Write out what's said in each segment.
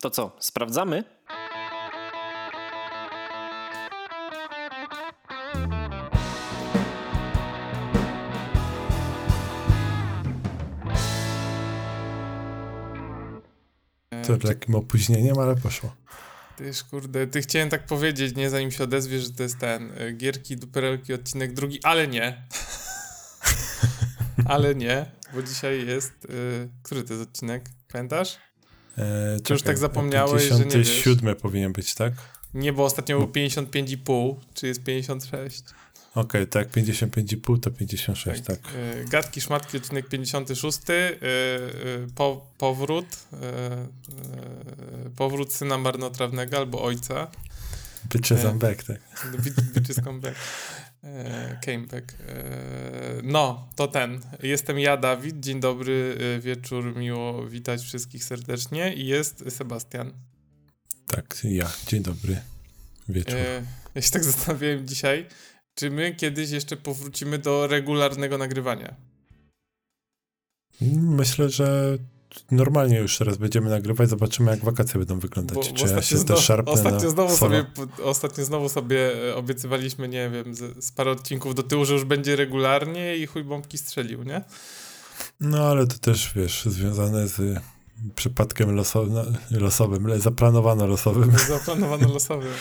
To co, sprawdzamy? To takim opóźnieniem, ale poszło. Tyż kurde, ty chciałem tak powiedzieć, nie zanim się odezwie, że to jest ten y, Gierki Duperelki odcinek drugi, ale nie. ale nie, bo dzisiaj jest. Y, który to jest odcinek? Pamiętasz? E, Czy już tak zapomniałeś, że nie? 57 powinien być, tak? Nie, bo ostatnio był 55,5, czy jest 56. Okej, tak, 55,5 to 56, tak. Y, Gadki, szmatki, odcinek 56. y, y, po, powrót. powrót syna marnotrawnego albo ojca. Bitches I'm back, tak. Bitches come back. Came back. No, to ten. Jestem ja, Dawid. Dzień dobry, e, wieczór. Miło witać wszystkich serdecznie. I jest Sebastian. Tak, ja. Dzień dobry. Wieczór. E, ja się tak zastanawiałem dzisiaj, czy my kiedyś jeszcze powrócimy do regularnego nagrywania. Myślę, że normalnie już teraz będziemy nagrywać, zobaczymy jak wakacje będą wyglądać. Bo, Czy ja się znowu, też szarpnę ostatnio, znowu solo. sobie, ostatnio znowu sobie obiecywaliśmy, nie wiem, z, z parę odcinków do tyłu, że już będzie regularnie i chuj bombki strzelił, nie? No ale to też, wiesz, związane z przypadkiem loso no, losowym, zaplanowano losowym. Zaplanowano losowy.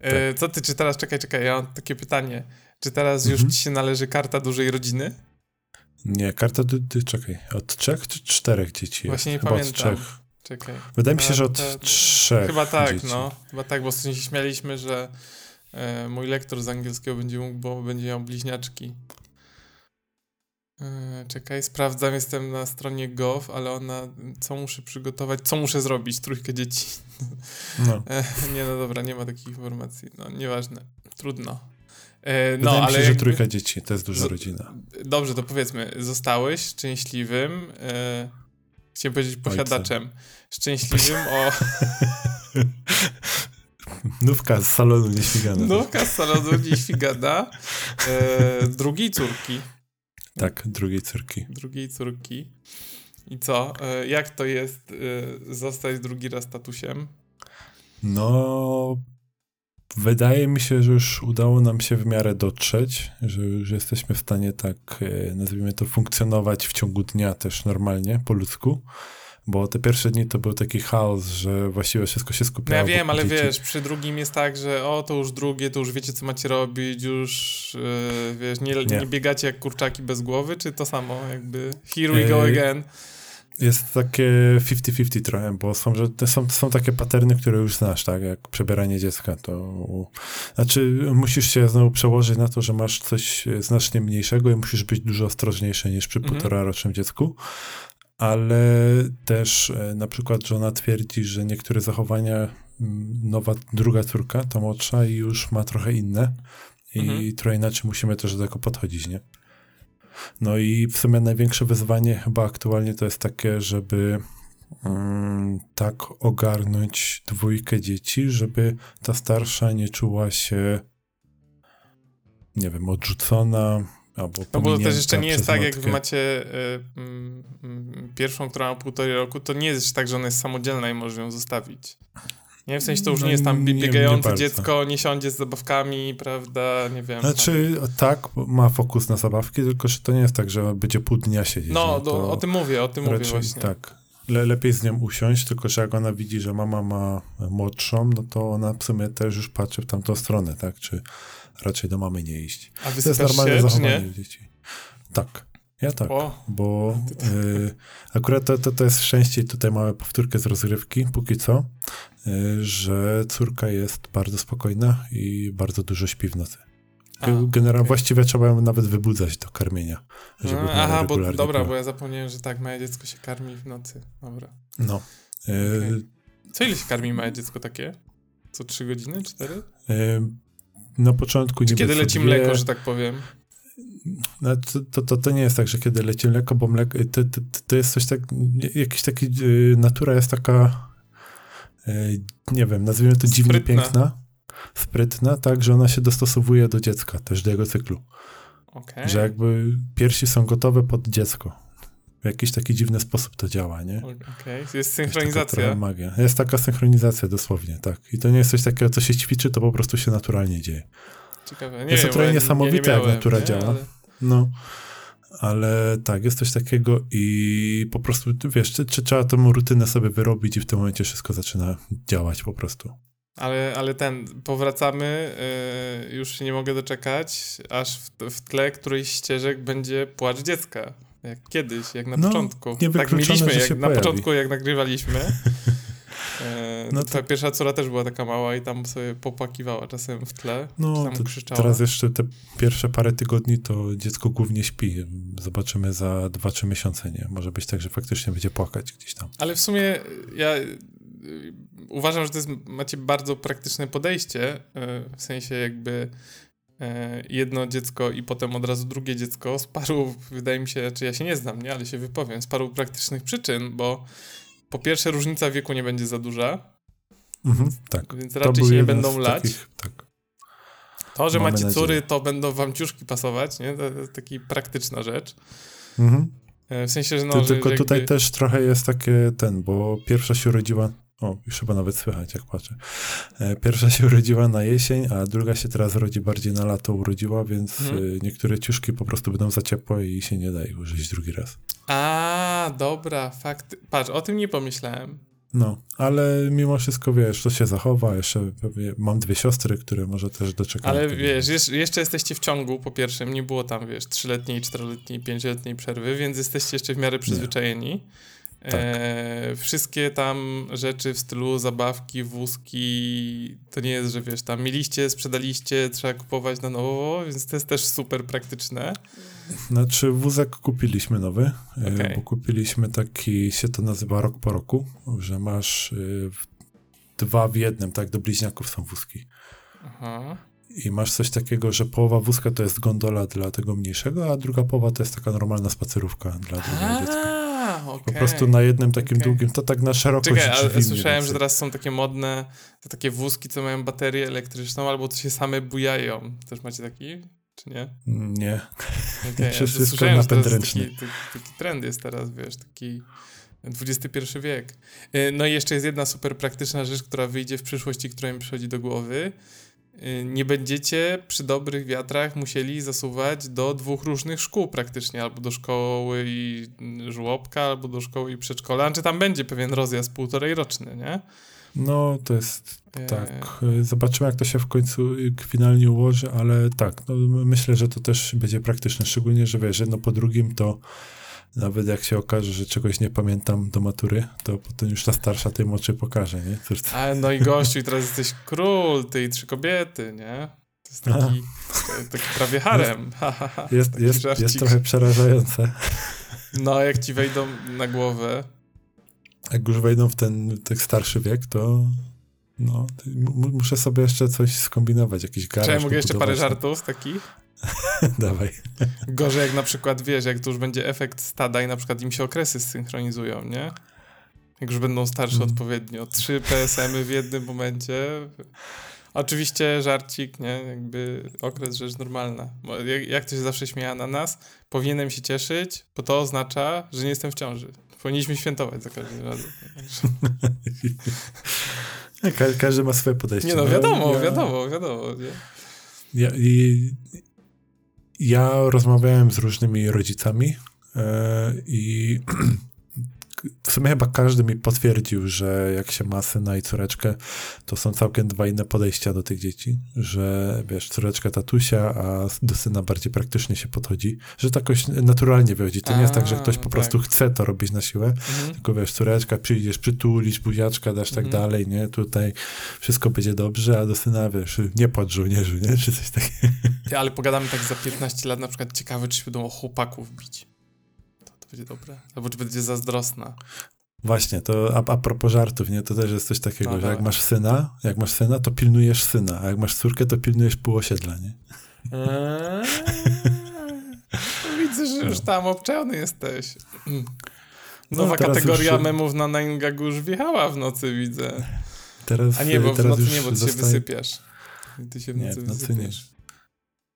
E, Tak. co ty, czy teraz, czekaj, czekaj, ja mam takie pytanie. Czy teraz już Mhm. ci się należy karta dużej rodziny? Nie, karta, ty, czekaj, od trzech czy czterech dzieci Właśnie nie? Chyba pamiętam. od trzech. Czekaj. Wydaje mi się, że od to- trzech Chyba tak, dzieci. no. Chyba tak, bo się śmialiśmy, że e, mój lektor z angielskiego będzie mógł, bo będzie miał bliźniaczki. E, czekaj, sprawdzam, jestem na stronie gov, ale ona, co muszę przygotować, co muszę zrobić, trójkę dzieci. No. E, nie, no dobra, nie ma takich informacji, no nieważne, trudno. E, no, Wydaje mi ale się, że trójka dzieci, to jest duża Z- rodzina. Dobrze, to powiedzmy, zostałeś szczęśliwym, e, chciałem powiedzieć posiadaczem, szczęśliwym o Nówka z salonu nieśmigana. nówka z salonu Nieświgana, e, drugiej córki, Tak, drugiej córki. drugiej córki. I co, e, jak to jest e, zostać drugi raz tatusiem? No, wydaje mi się, że już udało nam się w miarę dotrzeć, że już jesteśmy w stanie tak, e, nazwijmy to, funkcjonować w ciągu dnia też normalnie, po ludzku. Bo te pierwsze dni to był taki chaos, że właściwie wszystko się No skupiało. ja wiem, ale dzieci. wiesz, przy drugim jest tak, że o, to już drugie, to już wiecie, co macie robić, już, e, wiesz, nie, nie. Nie. biegacie jak kurczaki bez głowy, czy to samo, jakby here we go again? Jest takie 50-50 trochę, bo są, że to są, są takie paterny, które już znasz, tak? Jak przebieranie dziecka, to... Znaczy, musisz się znowu przełożyć na to, że masz coś znacznie mniejszego i musisz być dużo ostrożniejszy niż przy Mhm. półtora rocznym dziecku. Ale też e, na przykład żona twierdzi, że niektóre zachowania mm, nowa, druga córka, ta młodsza, i już ma trochę inne i Mhm. trochę inaczej musimy też do tego podchodzić, nie? No i w sumie największe wyzwanie chyba aktualnie to jest takie, żeby mm, tak ogarnąć dwójkę dzieci, żeby ta starsza nie czuła się nie wiem, odrzucona albo No bo też jeszcze nie jest tak, jak wy matkę. macie y, mm, mm, pierwszą, która ma półtorej roku, to nie jest tak, że ona jest samodzielna i może ją zostawić. Nie, w sensie to już No nie jest tam nie- nie biegające dziecko, nie siądzie z zabawkami, prawda, nie wiem. Znaczy, tak, ma fokus na zabawki, tylko że to nie jest tak, że będzie pół dnia siedzieć. no, do, o tym mówię, o tym mówię raczej właśnie. Tak. Le, lepiej z nią usiąść, tylko że jak ona widzi, że mama ma młodszą, no to ona w sumie też już patrzy w tamtą stronę, tak? Czy raczej do mamy nie iść. A To jest normalne się, zachowanie dzieci. Tak. Ja tak. O, Bo y, akurat to, to, to jest szczęście tutaj mamy powtórkę z rozrywki, póki co, y, że córka jest bardzo spokojna i bardzo dużo śpi w nocy. Generalnie okej. właściwie trzeba ją nawet wybudzać do karmienia, żeby No, Aha, bo dobra, bo ja zapomniałem, że tak, małe dziecko się karmi w nocy. Dobra. No. Y, Okej. Co ile się karmi małe dziecko takie? Co trzy godziny? Cztery? y, na początku niby kiedy leci dwie, mleko, że tak powiem? No, to, to, to, nie jest tak, że kiedy leci mleko, bo mleko, to, to, to jest coś tak, jakiś taki, y, natura jest taka, y, nie wiem, nazwijmy to dziwnie Sprytna. piękna, sprytna, tak, że ona się dostosowuje do dziecka, też do jego cyklu. Okej. Że jakby piersi są gotowe pod dziecko. W jakiś taki dziwny sposób to działa, nie? Okej, okay. jest synchronizacja. Jest magia. Jest taka synchronizacja dosłownie, tak. I to nie jest coś takiego, co się ćwiczy, to po prostu się naturalnie dzieje. Ciekawe. Nie jest wiem, to trochę nie, niesamowite, nie miałem, jak natura nie? działa. Ale... No. Ale tak, jest coś takiego i po prostu, wiesz, czy, czy trzeba tą rutynę sobie wyrobić i w tym momencie wszystko zaczyna działać po prostu. Ale, ale ten, powracamy, yy, już się nie mogę doczekać, aż w, w tle którejś ścieżek będzie płacz dziecka. Jak kiedyś, jak na No, początku. Tak niewykluczone, mieliśmy, jak na pojawi. początku, jak nagrywaliśmy. E, No to- Twoja pierwsza córa też była taka mała i tam sobie popłakiwała czasem w tle. No, tam krzyczała. teraz jeszcze te pierwsze parę tygodni to dziecko głównie śpi. Zobaczymy za dwa, trzy miesiące, nie? Może być tak, że faktycznie będzie płakać gdzieś tam. Ale w sumie ja y, uważam, że to jest, macie bardzo praktyczne podejście, y, w sensie jakby y, jedno dziecko i potem od razu drugie dziecko z paru, wydaje mi się, czy ja się nie znam, nie, ale się wypowiem, z paru praktycznych przyczyn, bo po pierwsze różnica wieku nie będzie za duża, Mhm, tak. więc To raczej się nie będą lać. Takich, tak. To, że Mamy macie nadzieję. córy, to będą wam ciuszki pasować, nie? To jest taka praktyczna rzecz. Mhm. E, W sensie, że no, Ty, że tylko jakby... tutaj też trochę jest takie ten, bo pierwsza się urodziła, o, już chyba nawet słychać, jak patrzę. E, Pierwsza się urodziła na jesień, a druga się teraz rodzi bardziej na lato urodziła, więc e, niektóre ciuszki po prostu będą za ciepłe i się nie da ich użyć drugi raz. A, dobra, fakt. Patrz, o tym nie pomyślałem. No, ale mimo wszystko, wiesz, to się zachowa. Jeszcze mam dwie siostry, które może też doczekają. Ale wiesz, jeszcze, jeszcze jesteście w ciągu, po pierwsze, nie było tam, wiesz, trzyletniej, czteroletniej, pięcioletniej przerwy, więc jesteście jeszcze w miarę przyzwyczajeni. Tak. E, wszystkie tam rzeczy w stylu zabawki, wózki, to nie jest, że wiesz, tam mieliście, sprzedaliście, trzeba kupować na nowo, więc to jest też super praktyczne. Znaczy, wózek kupiliśmy nowy, e, Okej. bo kupiliśmy taki, się to nazywa rok po roku, że masz w- dwa w jednym, tak, do bliźniaków są wózki. Aha. I masz coś takiego, że połowa wózka to jest gondola dla tego mniejszego, a druga połowa to jest taka normalna spacerówka dla drugiego dziecka. A, Po prostu na jednym takim Okej. długim, to tak na szerokość Czekaj, ale mniej słyszałem, że więcej. teraz są takie modne, te takie wózki, co mają baterię elektryczną, albo co się same bujają. Też macie taki, czy nie? Nie. Okay, Wszystko słyszałem, że to jest napęd taki, ręczny. taki, taki trend jest teraz, wiesz, taki XXI wiek. Y, No i jeszcze jest jedna super praktyczna rzecz, która wyjdzie w przyszłości, która mi przychodzi do głowy. Y, Nie będziecie przy dobrych wiatrach musieli zasuwać do dwóch różnych szkół praktycznie, albo do szkoły i żłobka, albo do szkoły i przedszkola, czy tam będzie pewien rozjazd półtorej roczny, nie? No, to jest E, tak. y, Zobaczymy, jak to się w końcu y, finalnie ułoży, ale tak, no, myślę, że to też będzie praktyczne. Szczególnie, że wiesz, jedno po drugim to nawet jak się okaże, że czegoś nie pamiętam do matury, to potem już ta starsza tej młodszej pokaże, nie? Córce. A, no i gościu, i teraz jesteś król, ty i trzy kobiety, nie? To jest taki, taki prawie harem. Ha, ha, ha. Jest, Taki jest, żarcik. jest trochę przerażające. No, jak ci wejdą na głowę. Jak już wejdą w ten tak starszy wiek, to no, to muszę sobie jeszcze coś skombinować, jakiś garaż Czy ja mogę jeszcze parę pobudować. żartów takich? Dawaj. Gorzej jak na przykład, wiesz, jak to już będzie efekt stada i na przykład im się okresy synchronizują, nie? Jak już będą starsze Mm. odpowiednio. Trzy PSM-y w jednym momencie. Oczywiście żarcik, nie? Jakby okres rzecz normalna. Jak, jak to się zawsze śmieja na nas, powinienem się cieszyć, bo to oznacza, że nie jestem w ciąży. Powinniśmy świętować za każdym razem. Ka każdy ma swoje podejście. Nie no, wiadomo, ja, wiadomo, wiadomo. Nie? Ja, i, ja rozmawiałem z różnymi rodzicami e, i w sumie chyba każdy mi potwierdził, że jak się ma syna i córeczkę, to są całkiem dwa inne podejścia do tych dzieci, że wiesz, córeczka tatusia, a do syna bardziej praktycznie się podchodzi, że to jakoś naturalnie wychodzi. To nie jest tak, że ktoś po tak. prostu chce to robić na siłę, Mhm. tylko wiesz, córeczka, przyjdziesz, przytulisz, buziaczka, dasz tak Mhm. dalej, nie? Tutaj wszystko będzie dobrze, a do syna, wiesz, nie płacz żołnierzu, nie? Czy coś takiego. Ty, ale pogadamy tak za 15 lat, na przykład ciekawe, czy się będą chłopaków bić. To, to będzie dobre. Albo czy będzie zazdrosna. Właśnie, to a, a propos żartów, nie? To też jest coś takiego, No, że jak dawaj. masz syna, jak masz syna, to pilnujesz syna, a jak masz córkę, to pilnujesz pół osiedla, nie? Eee, Widzę, że już tam obczajony jesteś. Mm. No, Nowa teraz kategoria już- memów na Nine Gagu już wjechała w nocy, widzę. Teraz, A nie, bo w nocy nie, bo ty się zostaje- wysypiasz. Ty się w Nie, nocy w nocy nie.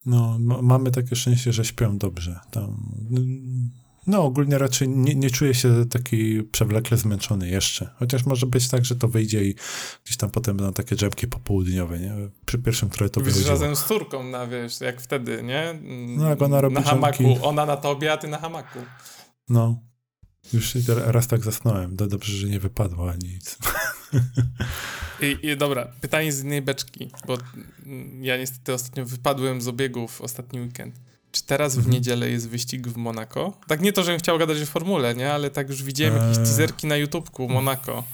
No, ma, mamy takie szczęście, że śpią dobrze. Tam, No, ogólnie raczej nie, nie czuję się taki przewlekle zmęczony jeszcze. Chociaż może być tak, że to wyjdzie i gdzieś tam potem będą takie drzemki popołudniowe, nie? Przy pierwszym trochę to wychodziło. razem z córką na, wiesz, jak wtedy, nie? No, jak ona robi Na hamaku. drzemki. Ona na tobie, a ty na hamaku. No. Już raz tak zasnąłem. Do- Dobrze, że nie wypadło ani nic. I, I dobra, pytanie z innej beczki, bo ja niestety ostatnio wypadłem z obiegów ostatni weekend. Czy teraz w Mhm. niedzielę jest wyścig w Monako? Tak nie to, żebym chciał gadać o formule, nie? Ale tak już widziałem jakieś Eee. teaserki na YouTubeku Monako.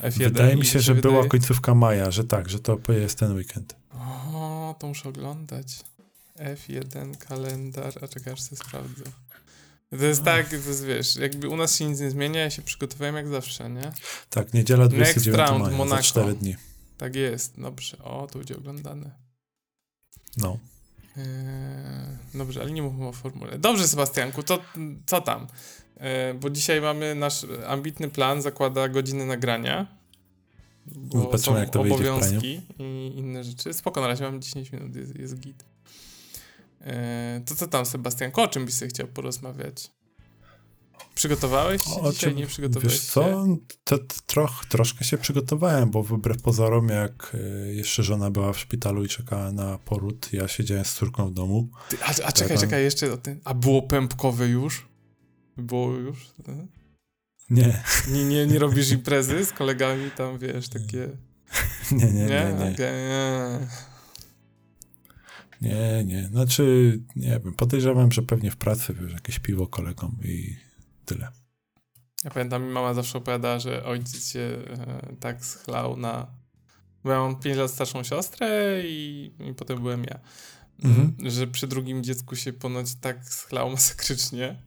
F1 Wydaje mi się, że wydaje- była końcówka maja, że tak, że to jest ten weekend. O, to muszę oglądać. F1 kalendarz, a czekaj, aż sobie sprawdzę. To jest tak, to jest, wiesz, jakby u nas się nic nie zmienia, ja się przygotowałem jak zawsze, nie? Tak, niedziela 29 round, maja, Monaco. za 4 dni. Tak jest, dobrze. O, to będzie oglądane. No. Eee, dobrze, ale nie mówmy o formule. Dobrze, Sebastianku, to co tam? Eee, bo dzisiaj mamy nasz ambitny plan, zakłada godziny nagrania. Bo są jak to obowiązki i inne rzeczy. Spoko, na razie mam 10 minut, jest, jest git. Eee, to co tam, Sebastianku, o czym byś sobie chciał porozmawiać? Przygotowałeś się O dzisiaj? czym- Nie przygotowałeś Wiesz co, to troch, troszkę się przygotowałem, bo wbrew pozorom, jak y, jeszcze żona była w szpitalu i czekała na poród, ja siedziałem z córką w domu. Ty, a, a czekaj, czekaj, jeszcze o tym. A było pępkowe już? Było już? Nie, Nie, nie, nie robisz imprezy z kolegami tam, wiesz, takie... nie, nie, nie, nie. Okej, nie. Nie, nie. Znaczy, nie wiem, podejrzewam, że pewnie w pracy, wiesz, jakieś piwo kolegom i tyle. Ja pamiętam, mi mama zawsze opowiadała, że ojciec się e, tak schlał na... Bo ja mam 5 lat starszą siostrę i, i potem byłem ja. Mhm. Mm, Że przy drugim dziecku się ponoć tak schlał masakrycznie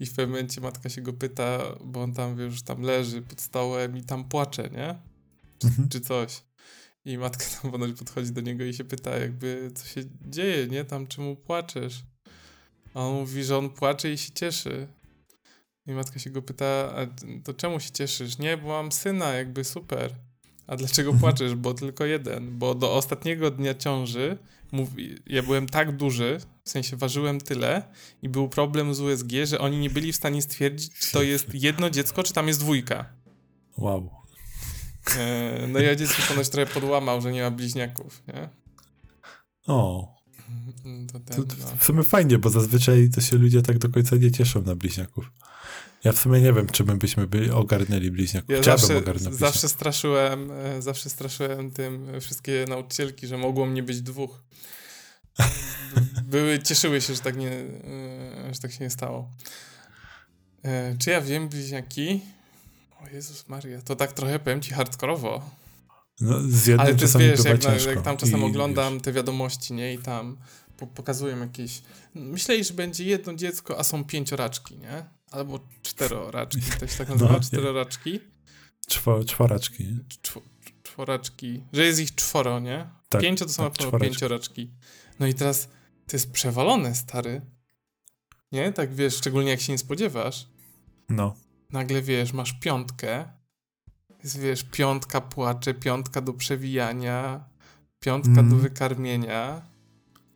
i w pewnym momencie matka się go pyta, bo on tam, wiesz, tam leży pod stołem i tam płacze, nie? Mhm. czy coś. I matka tam ponoć podchodzi do niego i się pyta, jakby, co się dzieje, nie? Tam, czemu płaczesz? A on mówi, że on płacze i się cieszy. I matka się go pyta, to czemu się cieszysz? Nie, bo mam syna, jakby super. A dlaczego Mhm. płaczesz? Bo tylko jeden. Bo do ostatniego dnia ciąży mówi, ja byłem tak duży, w sensie ważyłem tyle i był problem z USG, że oni nie byli w stanie stwierdzić, czy to jest jedno dziecko, czy tam jest dwójka. Wow. E, No ja dziecko ponoć trochę podłamał, że nie ma bliźniaków, nie? O, To ten, to, no. w sumie fajnie, bo zazwyczaj to się ludzie tak do końca nie cieszą na bliźniaków. Ja w sumie nie wiem, czy my byśmy byli ogarnęli bliźniaków. Ja Chciałbym zawsze, ogarnąć zawsze straszyłem, e, zawsze straszyłem tym e, wszystkie nauczycielki, że mogło mnie być dwóch. Były, cieszyły się, że tak, nie, że tak się nie stało. Czy ja wiem bliźniaki? O Jezus Maria, to tak trochę powiem ci hardkorowo. No, z jednym Ale ty wiesz, jak, ciężko. jak tam czasem I, oglądam wiesz, te wiadomości, nie? I tam po, pokazują jakieś... Myśleli, że będzie jedno dziecko, a są pięcioraczki, nie? Albo czteroraczki, to się tak nazywa? No, czteroraczki? czwo, czworaczki. nie? Czwo, czworaczki. Że jest ich czworo, nie? Tak, Pięcio to są tak, na pewno czworaczki. pięcioraczki. No i teraz to jest przewalone, stary. Nie? Tak wiesz, szczególnie jak się nie spodziewasz. No. Nagle wiesz, masz piątkę. Jest wiesz, piątka płacze, piątka do przewijania, piątka Mm. do wykarmienia.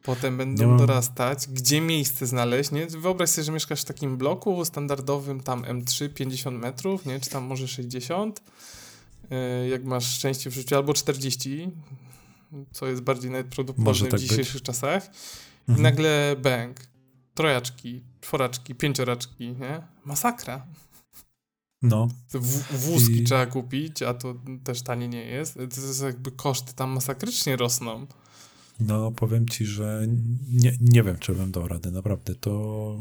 Potem będą mam- dorastać. Gdzie miejsce znaleźć, nie? Wyobraź sobie, że mieszkasz w takim bloku standardowym, tam M3, 50 metrów, nie? Czy tam może 60. Yy, Jak masz szczęście w życiu, albo 40, co jest bardziej nawet prawdopodobne tak w być. dzisiejszych czasach. I Mhm. nagle bang. Trojaczki, czworaczki, pięcioraczki, nie? Masakra. No. W- wózki I- trzeba kupić, a to też tanie nie jest. To jest jakby koszty tam masakrycznie rosną. No, powiem ci, że nie, nie wiem, czy bym dał radę, naprawdę. To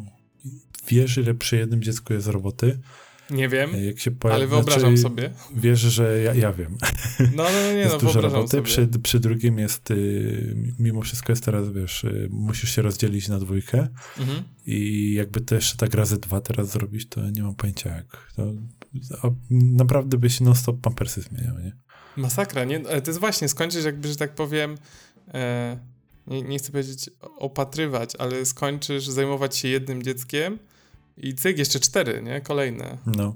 wiesz, ile przy jednym dziecku jest roboty? Nie wiem, Jak się pojawi, ale wyobrażam znaczy, sobie. Wiesz, że ja, ja wiem. No, no, no nie, jest no, dużo wyobrażam roboty. sobie. Przy, przy drugim jest, y, mimo wszystko jest teraz, wiesz, y, musisz się rozdzielić na dwójkę Mhm. i jakby to jeszcze tak razy dwa teraz zrobić, to nie mam pojęcia jak. To, naprawdę byś non-stop pampersy zmieniał, nie? Masakra, nie? Ale to jest właśnie, skończysz jakby, że tak powiem, e, nie, nie chcę powiedzieć opatrywać, ale skończysz zajmować się jednym dzieckiem i cyk, jeszcze cztery, nie? Kolejne. No.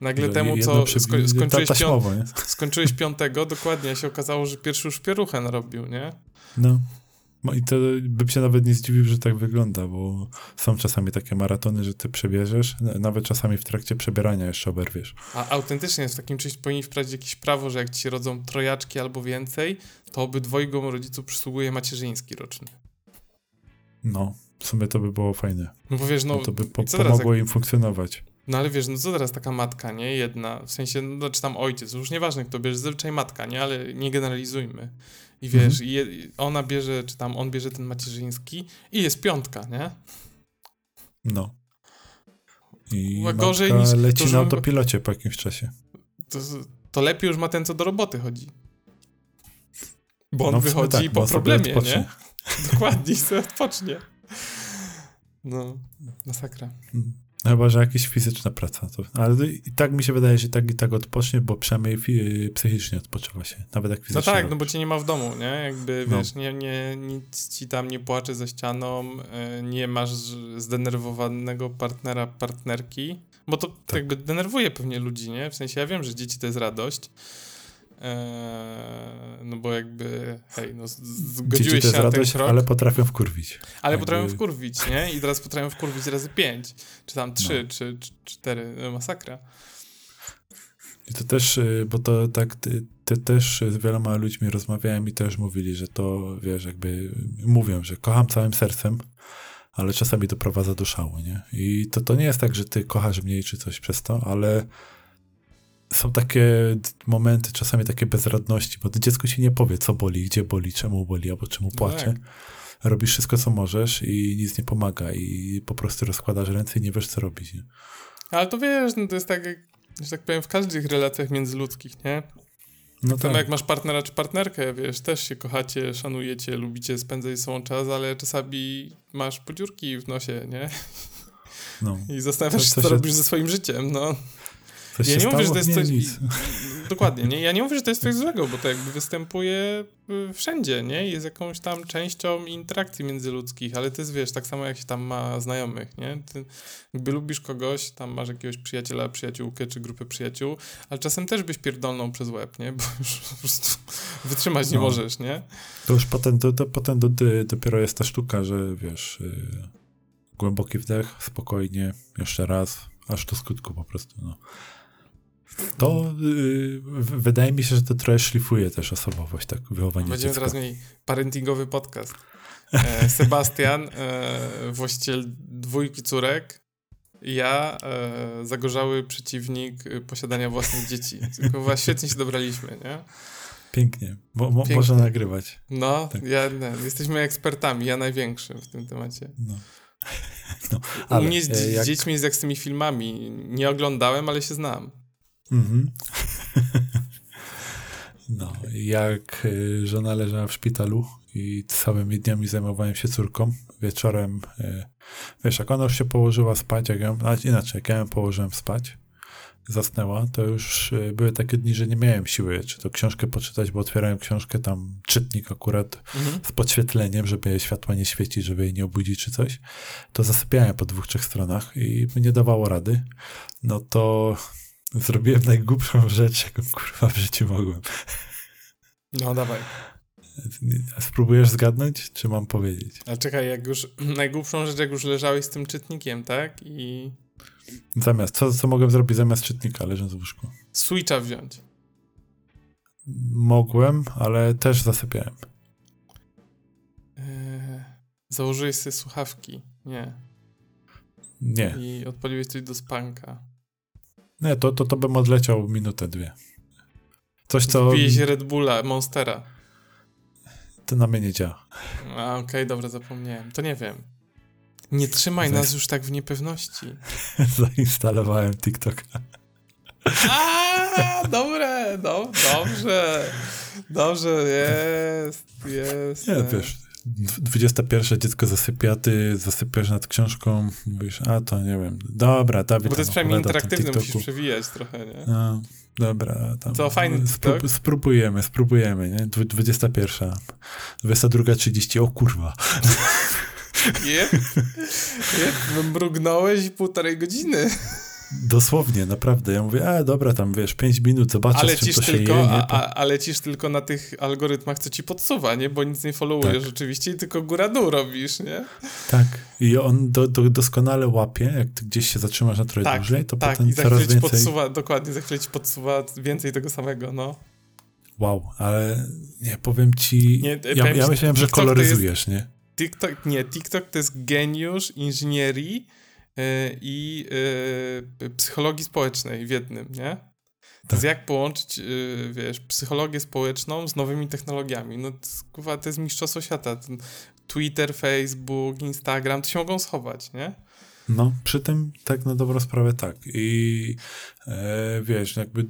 Nagle temu, co przy- sko- ta- skończyłeś, pią- taśmowo, nie? skończyłeś piątego, dokładnie się okazało, że pierwszy już pieruchę narobił, nie? No. No I to bym się nawet nie zdziwił, że tak wygląda, bo są czasami takie maratony, że ty przebierzesz, nawet czasami w trakcie przebierania jeszcze oberwiesz. A autentycznie w takim czymś powinni wprowadzić jakieś prawo, że jak ci rodzą trojaczki albo więcej, to obydwojgom rodziców przysługuje macierzyński roczny. No, w sumie to by było fajne. No bo wiesz, no... Bo to by po pomogło im funkcjonować. No ale wiesz, no co teraz taka matka, nie? Jedna, w sensie, no czy tam ojciec, już nieważne kto bierze, zazwyczaj matka, nie? Ale nie generalizujmy. I wiesz, mhm. je, ona bierze, czy tam on bierze ten macierzyński i jest piątka, nie? No. I gorzej niż, leci to, na autopilocie po jakimś czasie. To, to, lepiej już ma ten, co do roboty chodzi. Bo on no, wychodzi tak, po problemie, nie? Dokładnie, sobie odpocznie. No, masakra. No chyba, że jakaś fizyczna praca. To, ale i tak mi się wydaje, że tak i tak odpocznie, bo przynajmniej psychicznie odpoczywa się, nawet jak fizycznie. No tak, robisz. no bo cię nie ma w domu, nie? Jakby, no. wiesz, nie, nie, nic ci tam nie płacze za ścianą, e, nie masz zdenerwowanego partnera, partnerki, bo to tak. jakby denerwuje pewnie ludzi, nie? W sensie ja wiem, że dzieci to jest radość, no bo jakby, hej, no zgodziłeś się na ten krok. Ale potrafią wkurwić. Ale jakby... potrafią wkurwić, nie? I teraz potrafią wkurwić razy pięć, czy tam trzy, no. czy, czy cztery, no, masakra. I to też, y, bo to tak, ty, ty, też z wieloma ludźmi rozmawiałem i też mówili, że to, wiesz, jakby mówią, że kocham całym sercem, ale czasami doprowadza do szału, nie? I to, to nie jest tak, że ty kochasz mniej czy coś przez to, ale są takie momenty, czasami takie bezradności, bo dziecko ci nie powie, co boli, gdzie boli, czemu boli, albo czemu no płacze. Tak. Robisz wszystko, co możesz i nic nie pomaga i po prostu rozkładasz ręce i nie wiesz, co robić. Nie? Ale to wiesz, no to jest tak, że tak powiem, w każdych relacjach międzyludzkich, nie? No tak. jak masz partnera czy partnerkę, wiesz, też się kochacie, szanujecie, lubicie spędzać ze sobą czas, ale czasami masz podziurki w nosie, nie? No. I zastanawiasz się, co robisz ze swoim życiem, no. Coś ja nie mówię, że to jest coś. Dokładnie, nie? Ja nie mówię, że to jest coś złego, bo to jakby występuje y, wszędzie, nie? Jest jakąś tam częścią interakcji międzyludzkich, ale to jest, wiesz, tak samo jak się tam ma znajomych, nie? Ty jakby lubisz kogoś, tam masz jakiegoś przyjaciela, przyjaciółkę czy grupę przyjaciół, ale czasem też byś pierdolną przez łeb, nie? Bo już po prostu wytrzymać nie no. możesz, nie? To już potem, to, to, potem do, dopiero jest ta sztuka, że wiesz, yy, głęboki wdech, spokojnie, jeszcze raz, aż do skutku po prostu, no. To yy, wydaje mi się, że to trochę szlifuje też osobowość, tak wychowanie Będziemy dziecka. teraz mieli parentingowy podcast. E, Sebastian, e, właściciel dwójki córek, ja, e, zagorzały przeciwnik posiadania własnych dzieci. Tylko świetnie się dobraliśmy, nie? Pięknie, bo mo, Pięknie. można nagrywać. No, tak. ja, nie, jesteśmy ekspertami, ja największym w tym temacie. No. No, ale, U mnie z, z jak... dziećmi jest jak z tymi filmami. Nie oglądałem, ale się znam. Mhm. No, jak y, żona leżała w szpitalu i całymi dniami zajmowałem się córką, wieczorem, y, wiesz, jak ona już się położyła spać, jak ją, inaczej, jak ja ją położyłem spać, zasnęła, to już y, były takie dni, że nie miałem siły, czy to książkę poczytać, bo otwierałem książkę, tam czytnik akurat mhm. z podświetleniem, żeby jej światła nie świecić, żeby jej nie obudzić czy coś, to zasypiałem po dwóch, trzech stronach i nie dawało rady. No to Zrobiłem najgłupszą rzecz, jaką kurwa w życiu mogłem. No, dawaj. Spróbujesz zgadnąć, czy mam powiedzieć? A czekaj, jak już najgłupszą rzecz, jak już leżałeś z tym czytnikiem, tak? I. Zamiast, co, co mogłem zrobić zamiast czytnika, leżąc w łóżku? Switcha wziąć. Mogłem, ale też zasypiałem. Eee, założyłeś sobie słuchawki. Nie. Nie. I odpaliłeś coś do spanka. Nie, to, to, to bym odleciał minutę, dwie. Coś, co... Wpiłeś Red Bulla, Monstera. To na mnie nie działa. A, okej, okay, dobra, zapomniałem. To nie wiem. Nie trzymaj nas już tak w niepewności. Zainstalowałem TikToka. A, dobre, do, dobrze. Dobrze, jest, jest. Nie, wiesz, 21 dziecko zasypia, ty zasypiasz nad książką, mówisz, a to nie wiem, dobra, Dawid Bo to jest przynajmniej interaktywne, musisz przewijać trochę, nie? No, dobra. Tam, Co, fajny spró Spróbujemy, spróbujemy, nie? 21, 22.30, o kurwa. Jep, jep, mrugnąłeś półtorej godziny. Dosłownie, naprawdę. Ja mówię, a dobra, tam wiesz, 5 minut, zobaczę, ale czym cisz to się tylko, je, nie? a, a, a lecisz tylko na tych algorytmach, co ci podsuwa, nie? Bo nic nie followujesz Tak. rzeczywiście tylko góra-dół robisz, nie? Tak. I on do, do, doskonale łapie, jak ty gdzieś się zatrzymasz na trochę Tak, dłużej, to tak. potem I za coraz chwilę ci więcej... podsuwa, dokładnie, za chwilę ci podsuwa więcej tego samego, no. Wow, ale nie, powiem ci... Nie, ja, ja myślałem, że koloryzujesz, nie? TikTok, nie, TikTok to jest geniusz inżynierii i yy, psychologii społecznej w jednym, nie? To Tak. jest jak połączyć, yy, wiesz, psychologię społeczną z nowymi technologiami. No, to, to jest mistrzostwo świata. Twitter, Facebook, Instagram, to się mogą schować, nie? No, przy tym tak na dobrą sprawę tak. I e, wiesz, jakby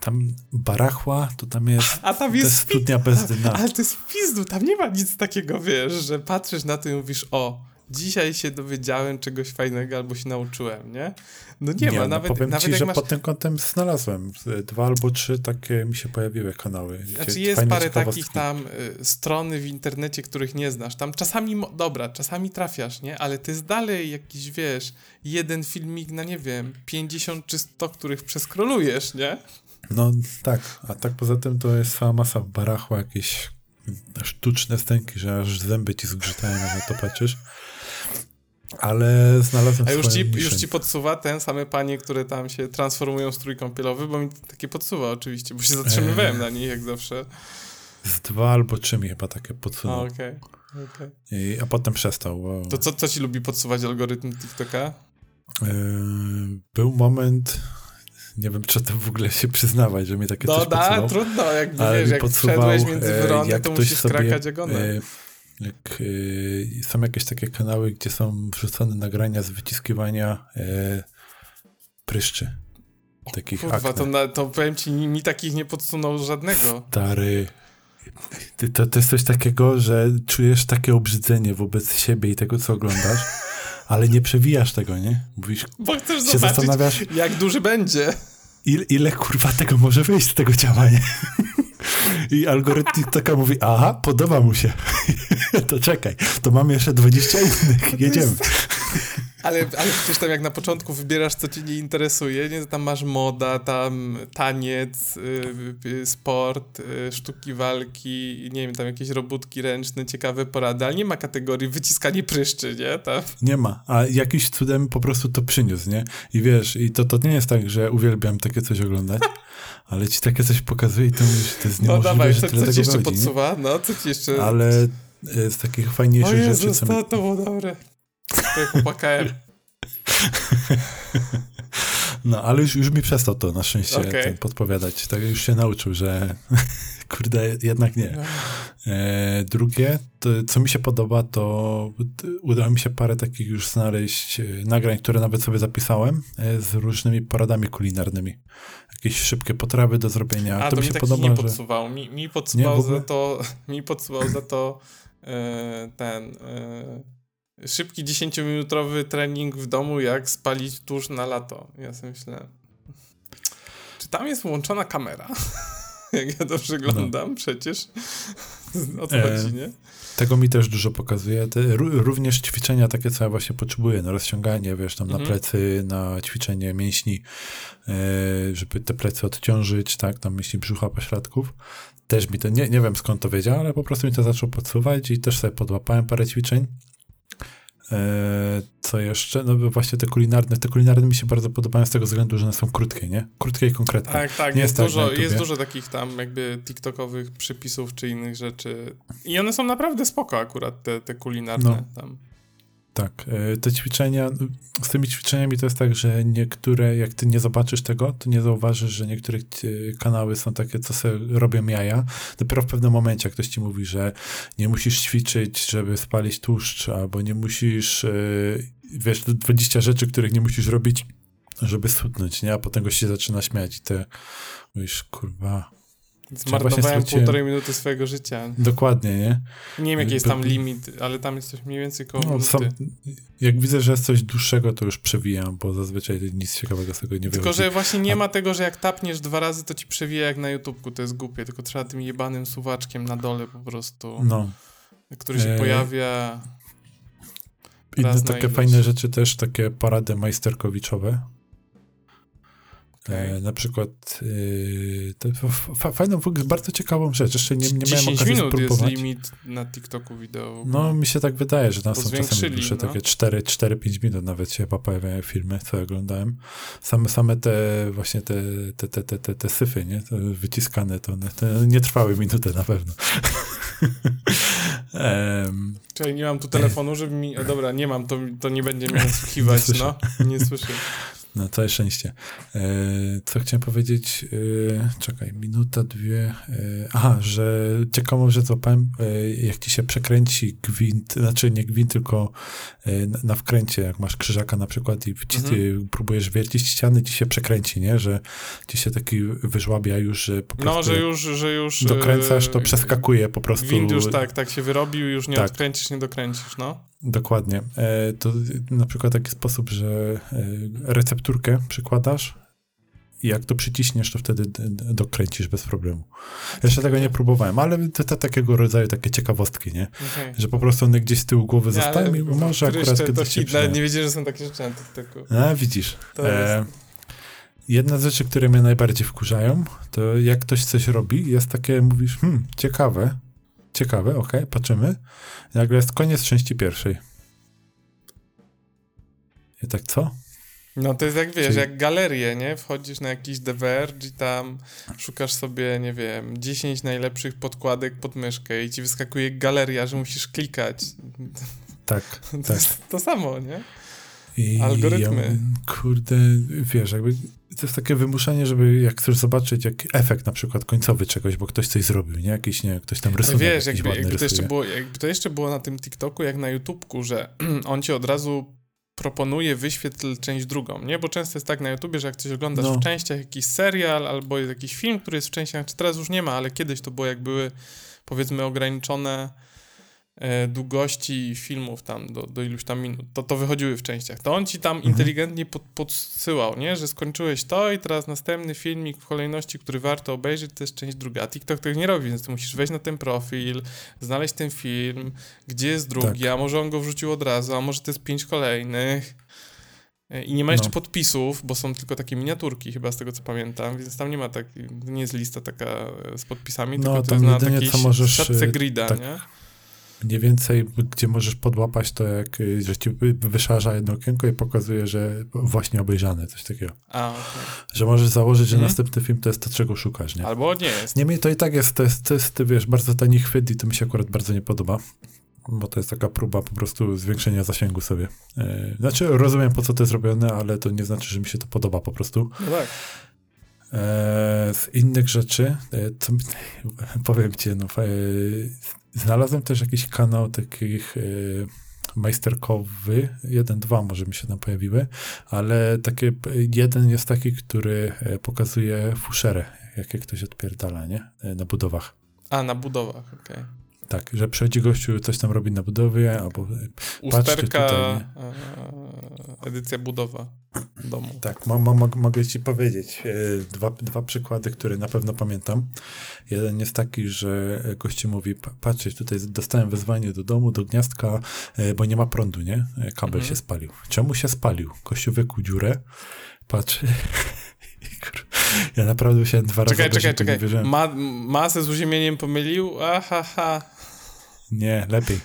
tam barachła, to tam jest, A tam to jest studnia bez dna. Ale to jest pizdu, tam nie ma nic takiego, wiesz, że patrzysz na to i mówisz, o, dzisiaj się dowiedziałem czegoś fajnego albo się nauczyłem, nie? No nie, ma, no, nawet, powiem nawet ci, że masz... pod tym kątem znalazłem. Z- Dwa albo trzy takie mi się pojawiły kanały. Znaczy jest parę takich tam y, strony w internecie, których nie znasz. Tam czasami, dobra, czasami trafiasz, nie? Ale to jest dalej jakiś, wiesz, jeden filmik na, nie wiem, 50 czy 100, których przeskrolujesz, nie? No tak, a tak poza tym to jest cała masa barachła, jakieś sztuczne stęki, że aż zęby ci zgrzytają, jak na to patrzysz. Ale znalazłem A już ci, niszę. już ci podsuwa ten same panie, które tam się transformują w strój kąpielowy, bo mi takie podsuwa oczywiście, bo się zatrzymywałem Eee. na nich jak zawsze. Z dwa albo trzy mi chyba takie A, podsunął. okej. okej. I, a potem przestał. Bo, To co, co ci lubi podsuwać algorytm TikToka? Yy, był moment, nie wiem, czy to w ogóle się przyznawać, że mi takie No coś da, podsuwał. trudno, jakby ale wiesz, jak podsuwał, wszedłeś między e, wyrony, jak to musisz sobie, skakać jak one. e, Jak, y, są jakieś takie kanały, gdzie są wrzucone nagrania z wyciskiwania e, pryszczy. Takich Kurwa, akne. to, na, to powiem ci, mi, mi takich nie podsunął żadnego. Stary. To, to jest coś takiego, że czujesz takie obrzydzenie wobec siebie i tego, co oglądasz, ale nie przewijasz tego, nie? Mówisz, Bo chcesz się zobaczyć, zastanawiasz, jak duży będzie. ile, ile kurwa tego może wyjść z tego działania. I algorytm taka mówi, aha, podoba mu się. to czekaj, to mamy jeszcze 20 innych, jedziemy. Ale, ale przecież tam jak na początku wybierasz, co cię nie interesuje, nie? Tam masz moda, tam taniec, y, y, sport, y, sztuki walki, nie wiem, tam jakieś robótki ręczne, ciekawe porady, ale nie ma kategorii wyciskanie pryszczy, nie? Tam. Nie ma, a jakiś cudem po prostu to przyniósł, nie? I wiesz, i to, to nie jest tak, że uwielbiam takie coś oglądać, ale ci takie coś pokazuje i to mówisz, to jest No niemożliwe, dawaj, że co, co ci jeszcze wychodzi, nie? podsuwa? No, co ci jeszcze... Ale e, z takich O fajniejszych rzeczy, Jezus, mi... to, to było dobre. To jak popłakałem. No, ale już, już mi przestał to na szczęście Okej. ten podpowiadać. Tak już się nauczył, że kurde, jednak nie. No. E, drugie, to, co mi się podoba, to udało mi się parę takich już znaleźć e, nagrań, które nawet sobie zapisałem e, z różnymi poradami kulinarnymi. Jakieś szybkie potrawy do zrobienia. A to, mi mi się takich podoba, nie że... podsuwał. Mi, mi Nie, podsuwał za to, mi podsuwał za to e, ten e, szybki 10-minutowy trening w domu, jak spalić tusz na lato. Ja sobie myślę, czy tam jest włączona kamera? jak ja to przeglądam przecież. O co E, chodzi, nie? Tego mi też dużo pokazuje. Te, ró- również ćwiczenia takie, co ja właśnie potrzebuję, na rozciąganie, wiesz, tam Mhm. na plecy, na ćwiczenie mięśni, e, żeby te plecy odciążyć, tak, tam mięśni brzucha, pośladków. Też mi to, nie, nie wiem skąd to wiedział, ale po prostu mi to zaczął podsuwać i też sobie podłapałem parę ćwiczeń. E, co jeszcze? No właśnie te kulinarne. Te kulinarne mi się bardzo podobają z tego względu, że one są krótkie, nie? Krótkie i konkretne. Tak, tak, Nie jest, tak dużo, jest dużo takich tam jakby tiktokowych przypisów czy innych rzeczy. I one są naprawdę spoko akurat, te, te kulinarne No. tam. Tak, e, te ćwiczenia, z tymi ćwiczeniami to jest tak, że niektóre, jak ty nie zobaczysz tego, to nie zauważysz, że niektóre e, kanały są takie, co sobie robią jaja. Dopiero w pewnym momencie ktoś ci mówi, że nie musisz ćwiczyć, żeby spalić tłuszcz, albo nie musisz, e, wiesz, 20 rzeczy, których nie musisz robić, żeby schudnąć, nie? A potem goś się zaczyna śmiać i ty mówisz, kurwa, Zmarnowałem półtorej minuty swojego życia. dokładnie, nie? Nie wiem, jaki jest tam limit, ale tam jest coś mniej więcej koło No, sam, jak widzę, że jest coś dłuższego, to już przewijam, bo zazwyczaj nic ciekawego z tego nie Tylko, wychodzi. że właśnie nie A- ma tego, że jak tapniesz dwa razy, to ci przewija jak na YouTubku, to jest głupie, tylko trzeba tym jebanym suwaczkiem na dole po prostu, No. który się E, pojawia. Inne takie fajne rzeczy też, takie parady majsterkowiczowe. Okay. E, na przykład yy, to fajną, bardzo ciekawą rzecz. Jeszcze nie, nie miałem okazji minut spróbować. jest limit na TikToku wideo. No, mi się tak wydaje, że tam są czasami dłuższe, no. takie 4-5 minut nawet się pojawiają filmy, co oglądałem. Same, same te właśnie te, te, te, te, te, te syfy, nie? Te wyciskane, to one nie trwały minutę na pewno. um, Czyli nie mam tu telefonu, żeby mi... O, dobra, nie mam, to, to nie będzie mnie nasłuchiwać, no. Nie słyszę. Na całe szczęście. E, co chciałem powiedzieć? E, czekaj, minuta, dwie. E, aha, że ciekawą rzecz złapałem, jak ci się przekręci gwint, znaczy nie gwint, tylko na wkręcie, jak masz krzyżaka na przykład i ci, mhm. próbujesz wiercić ściany, ci się przekręci, nie? Że ci się taki wyżłabia już, że po prostu... No, że już, że już... Dokręcasz, to przeskakuje po prostu. Gwint już tak, tak się wyrobił, już nie tak. odkręcisz, nie dokręcisz, no. Dokładnie. E, to na przykład taki sposób, że e, recepturkę przykładasz i jak to przyciśniesz, to wtedy dokręcisz bez problemu. Jeszcze tego nie próbowałem, ale to, to takiego rodzaju takie ciekawostki, nie? Okay. Że po prostu one gdzieś z tyłu głowy zostają i może akurat kiedyś się przyda. Nie wiedziałem, że są takie rzeczy na TikToku. A, widzisz. E, jedna z rzeczy, które mnie najbardziej wkurzają, to jak ktoś coś robi, jest takie, mówisz, hmm, ciekawe, Ciekawe, ok, patrzymy. Nagle jest koniec części pierwszej. I tak co? No to jest jak wiesz, Czyli... jak galerię, nie? Wchodzisz na jakiś Verge i tam szukasz sobie, nie wiem, 10 najlepszych podkładek pod myszkę i ci wyskakuje galeria, że musisz klikać. Tak, to tak. Jest to samo, nie? I Algorytmy. Ja, kurde, wiesz, jakby to jest takie wymuszenie, żeby jak chcesz zobaczyć jak efekt na przykład końcowy czegoś, bo ktoś coś zrobił, nie? Jakiś, nie, ktoś tam rysuje. Wiesz, jakby, jakby, to jeszcze było, jakby to jeszcze było na tym TikToku, jak na YouTubku, że on ci od razu proponuje wyświetl część drugą, nie? Bo często jest tak na YouTubie, że jak coś oglądasz no. w częściach jakiś serial albo jakiś film, który jest w częściach, czy teraz już nie ma, ale kiedyś to było jak były powiedzmy ograniczone długości filmów tam do, do iluś tam minut, to to wychodziły w częściach. To on ci tam mhm. inteligentnie pod, podsyłał, nie? Że skończyłeś to i teraz następny filmik w kolejności, który warto obejrzeć, to jest część druga. A TikTok tego nie robi, więc ty musisz wejść na ten profil, znaleźć ten film, gdzie jest drugi, tak. a może on go wrzucił od razu, a może to jest pięć kolejnych. E, I nie ma jeszcze no. podpisów, bo są tylko takie miniaturki, chyba z tego co pamiętam, więc tam nie ma tak, nie jest lista taka e, z podpisami, no, tylko to jest na takiej siatce grida, tak. nie? Mniej więcej, gdzie możesz podłapać to, jak, że ci wyszarza jedno okienko i pokazuje, że właśnie obejrzane, coś takiego. A, okay. Że możesz założyć, że mhm. następny film to jest to, czego szukasz, nie? Albo nie jest. Niemniej to i tak jest, to jest, to jest, wiesz, bardzo tani chwyt i to mi się akurat bardzo nie podoba bo to jest taka próba po prostu zwiększenia zasięgu sobie. E, znaczy, rozumiem po co to jest robione, ale to nie znaczy, że mi się to podoba po prostu. No tak. E, z innych rzeczy, e, to, powiem ci, no, Znalazłem też jakiś kanał takich y, majsterkowy, jeden, dwa może mi się tam pojawiły, ale takie, jeden jest taki, który e, pokazuje fuszerę, jakie ktoś odpierdala, nie? E, na budowach. A, na budowach, okej. Okay. Tak, że przychodzi gościu, coś tam robi na budowie, albo Usterka, tutaj, nie? edycja budowa domu. Tak, mo, mo, mogę ci powiedzieć e, dwa, dwa przykłady, które na pewno pamiętam. Jeden jest taki, że gościu mówi, patrzcie, tutaj dostałem wezwanie do domu, do gniazdka, e, bo nie ma prądu, nie? E, kabel mhm. się spalił. Czemu się spalił? Gościu wykuł dziurę, patrzy... Ja naprawdę musiałem dwa czekaj, razy Czekaj, czekaj, czekaj. Ma, masę z uziemieniem pomylił? Aha, ha. Nie, lepiej.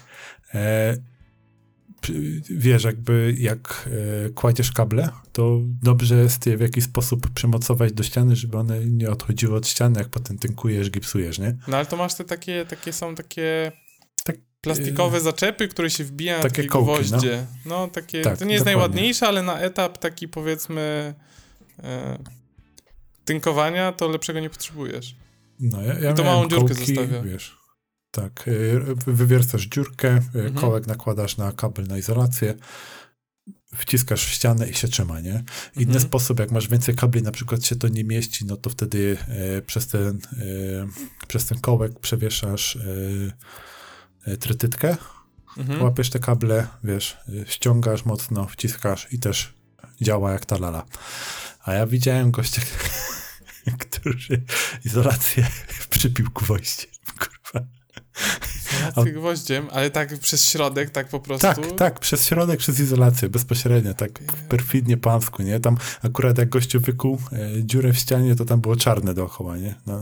E, wiesz, jakby jak e, kładziesz kable, to dobrze jest je w jakiś sposób przymocować do ściany, żeby one nie odchodziły od ściany, jak potem tynkujesz, gipsujesz, nie? No ale to masz te takie, takie są takie tak, plastikowe e, zaczepy, które się wbijają takie, takie no. gwoździe. No, no takie, tak, to nie jest dokładnie. najładniejsze, ale na etap taki powiedzmy e, tynkowania to lepszego nie potrzebujesz. No, ja, ja I to małą dziurkę kołki, zostawia. Wiesz, tak, y, wywiercasz dziurkę, y, mhm. kołek nakładasz na kabel na izolację, wciskasz w ścianę i się trzyma, nie? Inny mhm. sposób, jak masz więcej kabli, na przykład się to nie mieści, no to wtedy e, przez, ten, e, przez ten kołek przewieszasz e, trytytkę, mhm. łapiesz te kable, wiesz, ściągasz mocno, wciskasz i też działa jak ta lala. A ja widziałem gościa, który izolację przypił ku wojście. Izolację gwoździem, ale tak przez środek, tak po prostu. Tak, tak, przez środek, przez izolację, bezpośrednio, tak perfidnie pansku, nie? Tam akurat jak gościu wykuł e, dziurę w ścianie, to tam było czarne dookoła, nie? No.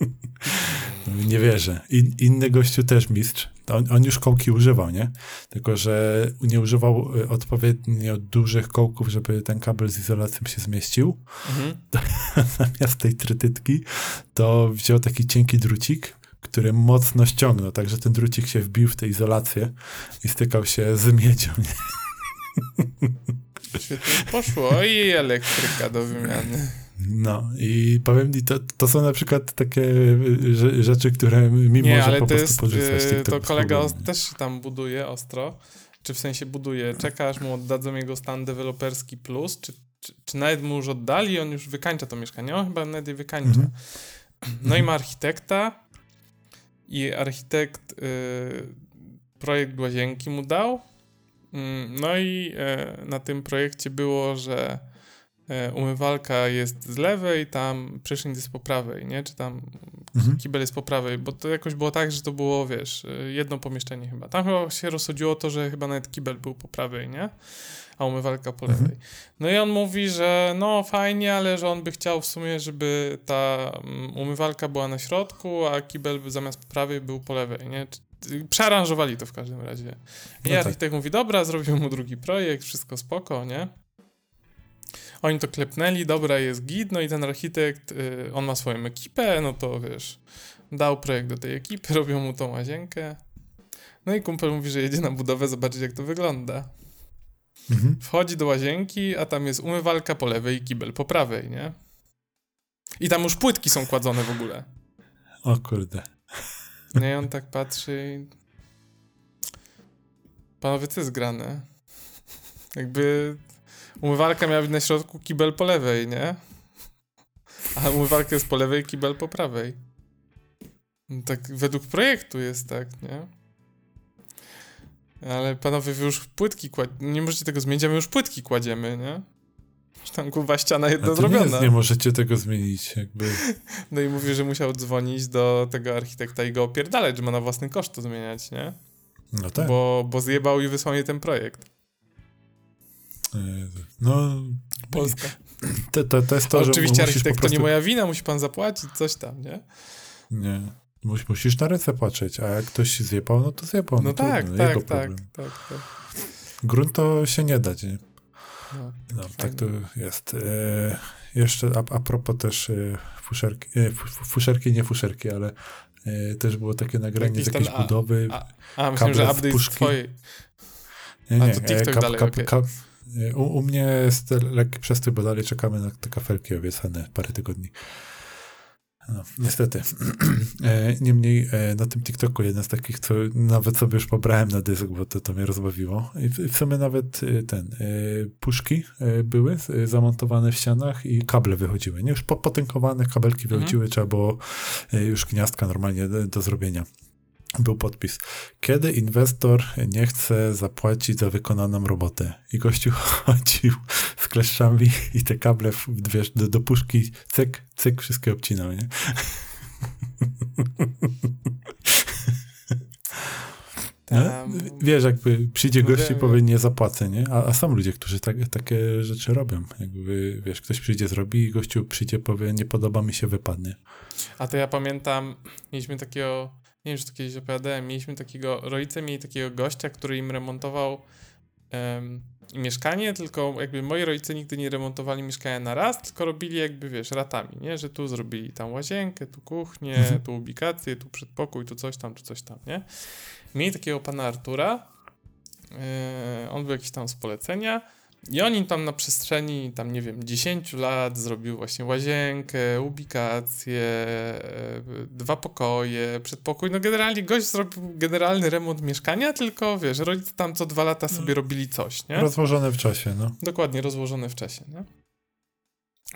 nie wierzę. In, inny gościu też mistrz. On, on, już kołki używał, nie? Tylko, że nie używał e, odpowiednio dużych kołków, żeby ten kabel z izolacją się zmieścił. Mhm. Zamiast tej trytytki, to wziął taki cienki drucik, który mocno ściągnął, także ten drucik się wbił w tę izolację i stykał się z miedzią. Poszło. I elektryka do wymiany. No i powiem ci, to, to są na przykład takie y, rzeczy, które mi nie, może po prostu jest, porzucać. Y, to kolega też się tam buduje ostro, czy w sensie buduje, czeka aż mu oddadzą jego stan deweloperski plus, czy, czy, czy nawet mu już oddali on już wykańcza to mieszkanie, on chyba nawet je wykańcza. Mhm. No i ma architekta i architekt y, projekt łazienki mu dał, mm, no i y, na tym projekcie było, że E, umywalka jest z lewej, tam prysznic jest po prawej, nie? Czy tam mhm. kibel jest po prawej, bo to jakoś było tak, że to było, wiesz, e, jedno pomieszczenie chyba. Tam chyba się rozchodziło to, że chyba nawet kibel był po prawej, nie? A umywalka po lewej. Mhm. No i on mówi, że no fajnie, ale że on by chciał w sumie, żeby ta mm, umywalka była na środku, a kibel zamiast po prawej był po lewej, nie? Przearanżowali to w każdym razie. I no tak. architekt mówi, dobra, zrobimy mu drugi projekt, wszystko spoko, nie? Oni to klepnęli, dobra, jest git, no i ten architekt, y, on ma swoją ekipę, no to wiesz, dał projekt do tej ekipy, robią mu tą łazienkę. No i kumpel mówi, że jedzie na budowę zobaczyć, jak to wygląda. Mhm. Wchodzi do łazienki, a tam jest umywalka po lewej i kibel po prawej, nie? I tam już płytki są kładzone w ogóle. O kurde. Nie, on tak patrzy i... Panowie, co jest grane? Jakby Umywalka miała być na środku, kibel po lewej, nie? A umywalka jest po lewej, kibel po prawej. No tak według projektu jest tak, nie? Ale panowie, wy już płytki kładziecie. Nie możecie tego zmienić, a my już płytki kładziemy, nie? Już tam kurwa ściana jedna zrobiona. Nie, nie możecie tego zmienić, jakby. No i mówi, że musiał dzwonić do tego architekta i go opierdalać, że ma na własny koszt to zmieniać, nie? No tak. Bo, bo zjebał i wysłał mi ten projekt. No, Polska. To, to, to jest to, że Oczywiście architekt prostu... to nie moja wina, musi pan zapłacić, coś tam, nie? Nie. Musisz na ręce patrzeć, a jak ktoś zjebał, no to zjebał. No, no tak, trudno, tak, tak, tak, tak, Grunt to się nie da, nie? No, no tak to jest. E, jeszcze a, a propos też e, fuszerki, e, fuszerki, nie fuszerki, ale e, też było takie nagranie Jakiś z jakiejś budowy. A, a myślę, że update puszki. twojej. Nie, nie, a to TikTok kap, dalej, kap, okay. kap, u, u, mnie jest lekki przestój, bo dalej czekamy na te kafelki obiecane parę tygodni. No, niestety. E, niemniej e, na tym TikToku jeden z takich, co nawet sobie już pobrałem na dysk, bo to, to mnie rozbawiło. I w, sumie nawet e, ten, puszki były zamontowane w ścianach i kable wychodziły. Nie już potękowane kabelki mhm. wychodziły, trzeba było już gniazdka normalnie do, do zrobienia był podpis. Kiedy inwestor nie chce zapłacić za wykonaną robotę i gościu chodził z kleszczami i te kable wiesz, do, do puszki, cyk, cyk, wszystkie obcinał, nie? No, wiesz, jakby przyjdzie gość i powie nie zapłacę, nie? A, a są ludzie, którzy tak, takie rzeczy robią. Jakby, wiesz, ktoś przyjdzie, zrobi i gościu przyjdzie, powie nie podoba mi się, wypadnie. A to ja pamiętam, mieliśmy takiego nie wiem, czy to kiedyś opowiadałem, mieliśmy takiego, rodzice mieli takiego gościa, który im remontował um, mieszkanie, tylko jakby moi rodzice nigdy nie remontowali mieszkania na raz, tylko robili jakby, wiesz, ratami, nie? Że tu zrobili tam łazienkę, tu kuchnię, mhm. tu ubikację, tu przedpokój, tu coś tam, tu coś tam, nie? Mieli takiego pana Artura, yy, on był jakiś tam z polecenia, i on im tam na przestrzeni, tam nie wiem, 10 lat zrobił właśnie łazienkę, ubikację, e, dwa pokoje, przedpokój. No generalnie gość zrobił generalny remont mieszkania, tylko wiesz, rodzice tam co dwa lata sobie robili coś, nie? Rozłożone w czasie, no. Dokładnie, rozłożone w czasie, nie?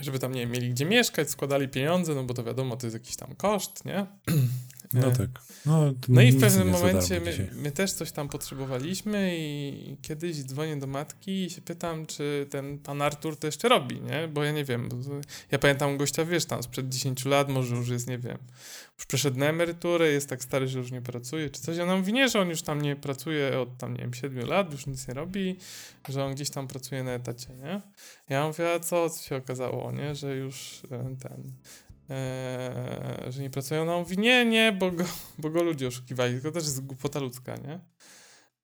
Żeby tam, nie wiem, mieli gdzie mieszkać, składali pieniądze, no bo to wiadomo, to jest jakiś tam koszt, nie? No tak. No, No i w pewnym momencie my, my też coś tam potrzebowaliśmy i kiedyś dzwonię do matki i się pytam, czy ten pan Artur to jeszcze robi, nie? Bo ja nie wiem. Ja pamiętam gościa, wiesz, tam sprzed 10 lat, może już jest, nie wiem, już przeszedł na emeryturę, jest tak stary, że już nie pracuje, czy coś. Ona mówi, nie, że on już tam nie pracuje od tam, nie wiem, 7 lat, już nic nie robi, że on gdzieś tam pracuje na etacie, nie? Ja mówię, a co, co się okazało, nie? Że już e, ten... E, że nie pracują. Ona mówi, nie, nie, bo go, bo go ludzie oszukiwali. To też jest głupota ludzka, nie?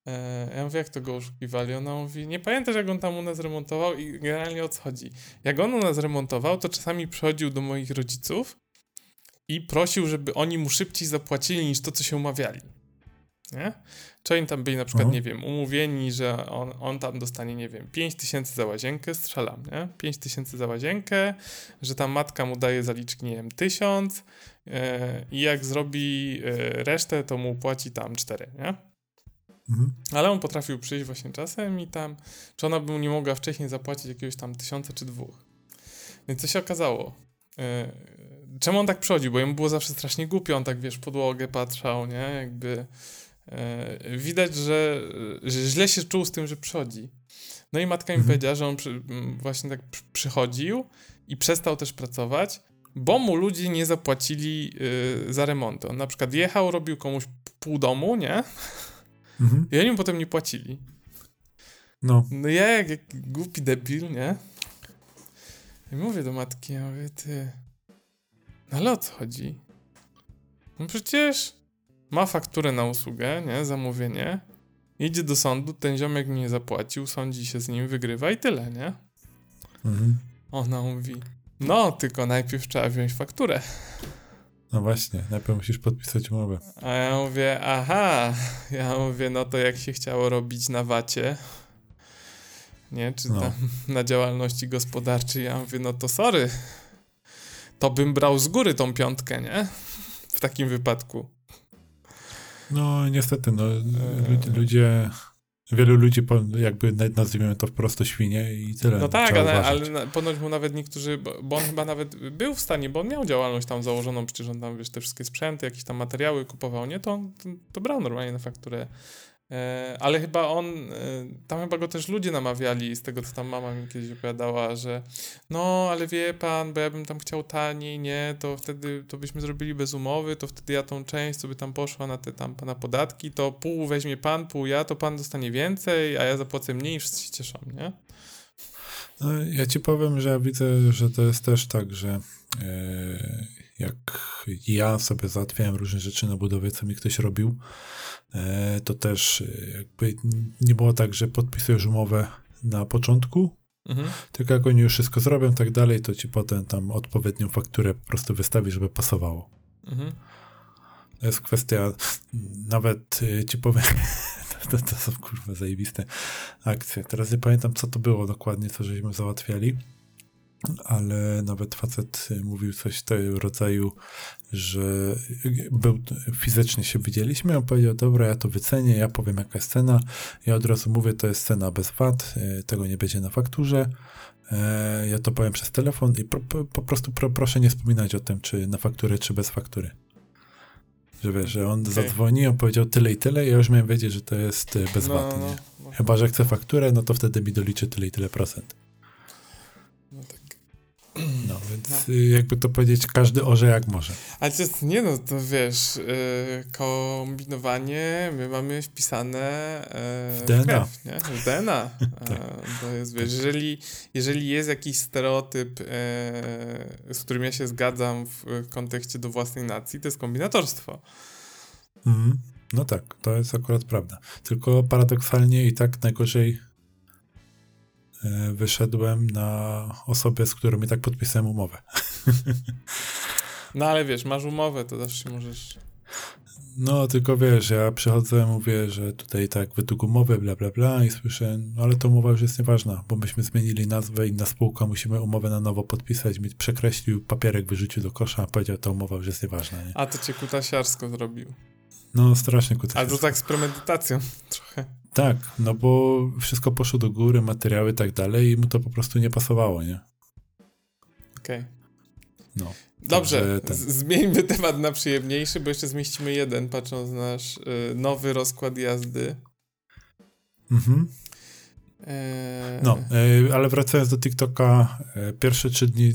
E, ja mówię, jak to go oszukiwali? Ona mówi, nie pamiętasz, jak on tam u nas remontował i generalnie o co chodzi. Jak on u nas remontował, to czasami przychodził do moich rodziców i prosił, żeby oni mu szybciej zapłacili niż to, co się umawiali. Nie? Czy oni tam byli na przykład, Mhm. nie wiem, umówieni, że on, on tam dostanie, nie wiem, 5 tysięcy za łazienkę, strzelam, nie? 5 tysięcy za łazienkę, że tam matka mu daje zaliczki, nie wiem, 1000 e, i jak zrobi e, resztę, to mu płaci tam 4, nie? Mhm. Ale on potrafił przyjść właśnie czasem i tam, czy ona by mu nie mogła wcześniej zapłacić jakiegoś tam tysiąca czy dwóch. Więc co się okazało? E, czemu on tak przychodził? Bo jemu było zawsze strasznie głupio, on tak, wiesz, podłogę patrzał, nie? Jakby widać, że, że źle się czuł z tym, że przychodzi. No i matka mi Mhm. powiedziała, że on przy, właśnie tak przy- przychodził i przestał też pracować, bo mu ludzie nie zapłacili y, za remonty. On na przykład jechał, robił komuś pół domu, nie? Mhm. I oni mu potem nie płacili. No. No ja jak, jak głupi debil, nie? I mówię do matki, ja mówię, ty... No ale o co chodzi? No przecież ma fakturę na usługę, nie? Zamówienie. Idzie do sądu, ten ziomek mi nie zapłacił, sądzi się z nim, wygrywa i tyle, nie? Mhm. Ona mówi, no tylko najpierw trzeba wziąć fakturę. No właśnie, najpierw musisz podpisać umowę. A ja mówię, aha, ja mówię, no to jak się chciało robić na wacie, nie, czy No. tam na działalności gospodarczej, ja mówię, no to sorry, to bym brał z góry tą piątkę, nie, w takim wypadku. No niestety, no ludzie, ludzie wielu ludzi jakby na- nazwijmy to wprost świnie i tyle. No tak, ale, ale ponoć mu nawet niektórzy, bo, on chyba nawet był w stanie, bo on miał działalność tam założoną, przecież on tam, wiesz, te wszystkie sprzęty, jakieś tam materiały kupował, nie, to on to brał normalnie na fakturę. E, ale chyba on, e, tam chyba go też ludzie namawiali, z tego co tam mama mi kiedyś opowiadała, że no, ale wie pan, bo ja bym tam chciał taniej, nie, to wtedy, to byśmy zrobili bez umowy, to wtedy ja tą część, co by tam poszła na te tam na podatki, to pół weźmie pan, pół ja, to pan dostanie więcej, a ja zapłacę mniej wszyscy się cieszą, nie? No, ja ci powiem, że ja widzę, że to jest też tak, że e, jak ja sobie załatwiałem różne rzeczy na budowie, co mi ktoś robił, e, to też e, jakby nie było tak, że podpisujesz umowę na początku, Mhm. tylko jak oni już wszystko zrobią tak dalej, to ci potem tam odpowiednią fakturę po prostu wystawi, żeby pasowało. Mhm. To jest kwestia, nawet y, ci powiem, to, to są kurwa zajebiste akcje. Teraz nie pamiętam, co to było dokładnie, co żeśmy załatwiali, ale nawet facet y, mówił coś tego rodzaju, że y, był, fizycznie się widzieliśmy, on powiedział, dobra, ja to wycenię, ja powiem jaka jest cena, ja od razu mówię, to jest cena bez VAT, y, tego nie będzie na fakturze, E, ja to powiem przez telefon i pro, po, po prostu pro, proszę nie wspominać o tym, czy na fakturę, czy bez faktury. Że wiesz, że on Okej. zadzwoni, on powiedział tyle i tyle, ja już miałem wiedzieć, że to jest e, bez no, VAT. no, nie? no, Chyba, że chce fakturę, no to wtedy mi doliczy tyle i tyle procent. No, jakby to powiedzieć, każdy orze jak może. Ale to jest, nie no, to wiesz, yy, kombinowanie my mamy wpisane yy, W DNA. krew, nie? W DNA. Tak. To jest, wiesz, jeżeli, jeżeli jest jakiś stereotyp, yy, z którym ja się zgadzam w, kontekście do własnej nacji, to jest kombinatorstwo. Mhm. No tak, to jest akurat prawda. Tylko paradoksalnie i tak najgorzej wyszedłem na osobę, z którą i tak podpisałem umowę. No ale wiesz, masz umowę, to zawsze się możesz... No, tylko wiesz, ja przychodzę, mówię, że tutaj tak wydług umowy, bla, bla, bla i słyszę, no ale to umowa już jest nieważna, bo myśmy zmienili nazwę, inna spółka, musimy umowę na nowo podpisać, mi przekreślił, papierek wyrzucił do kosza, a powiedział, ta umowa już jest nieważna, nie? A to cię kutasiarsko zrobił. No, strasznie kutas. Ale to tak z premedytacją. Tak, no bo wszystko poszło do góry, materiały i tak dalej i mu to po prostu nie pasowało, nie? Okej. No. Dobrze, ten... zmieńmy temat na przyjemniejszy, bo jeszcze zmieścimy jeden, patrząc na nasz y, nowy rozkład jazdy. Mhm. E... No, y, ale wracając do TikToka, y, pierwsze trzy dni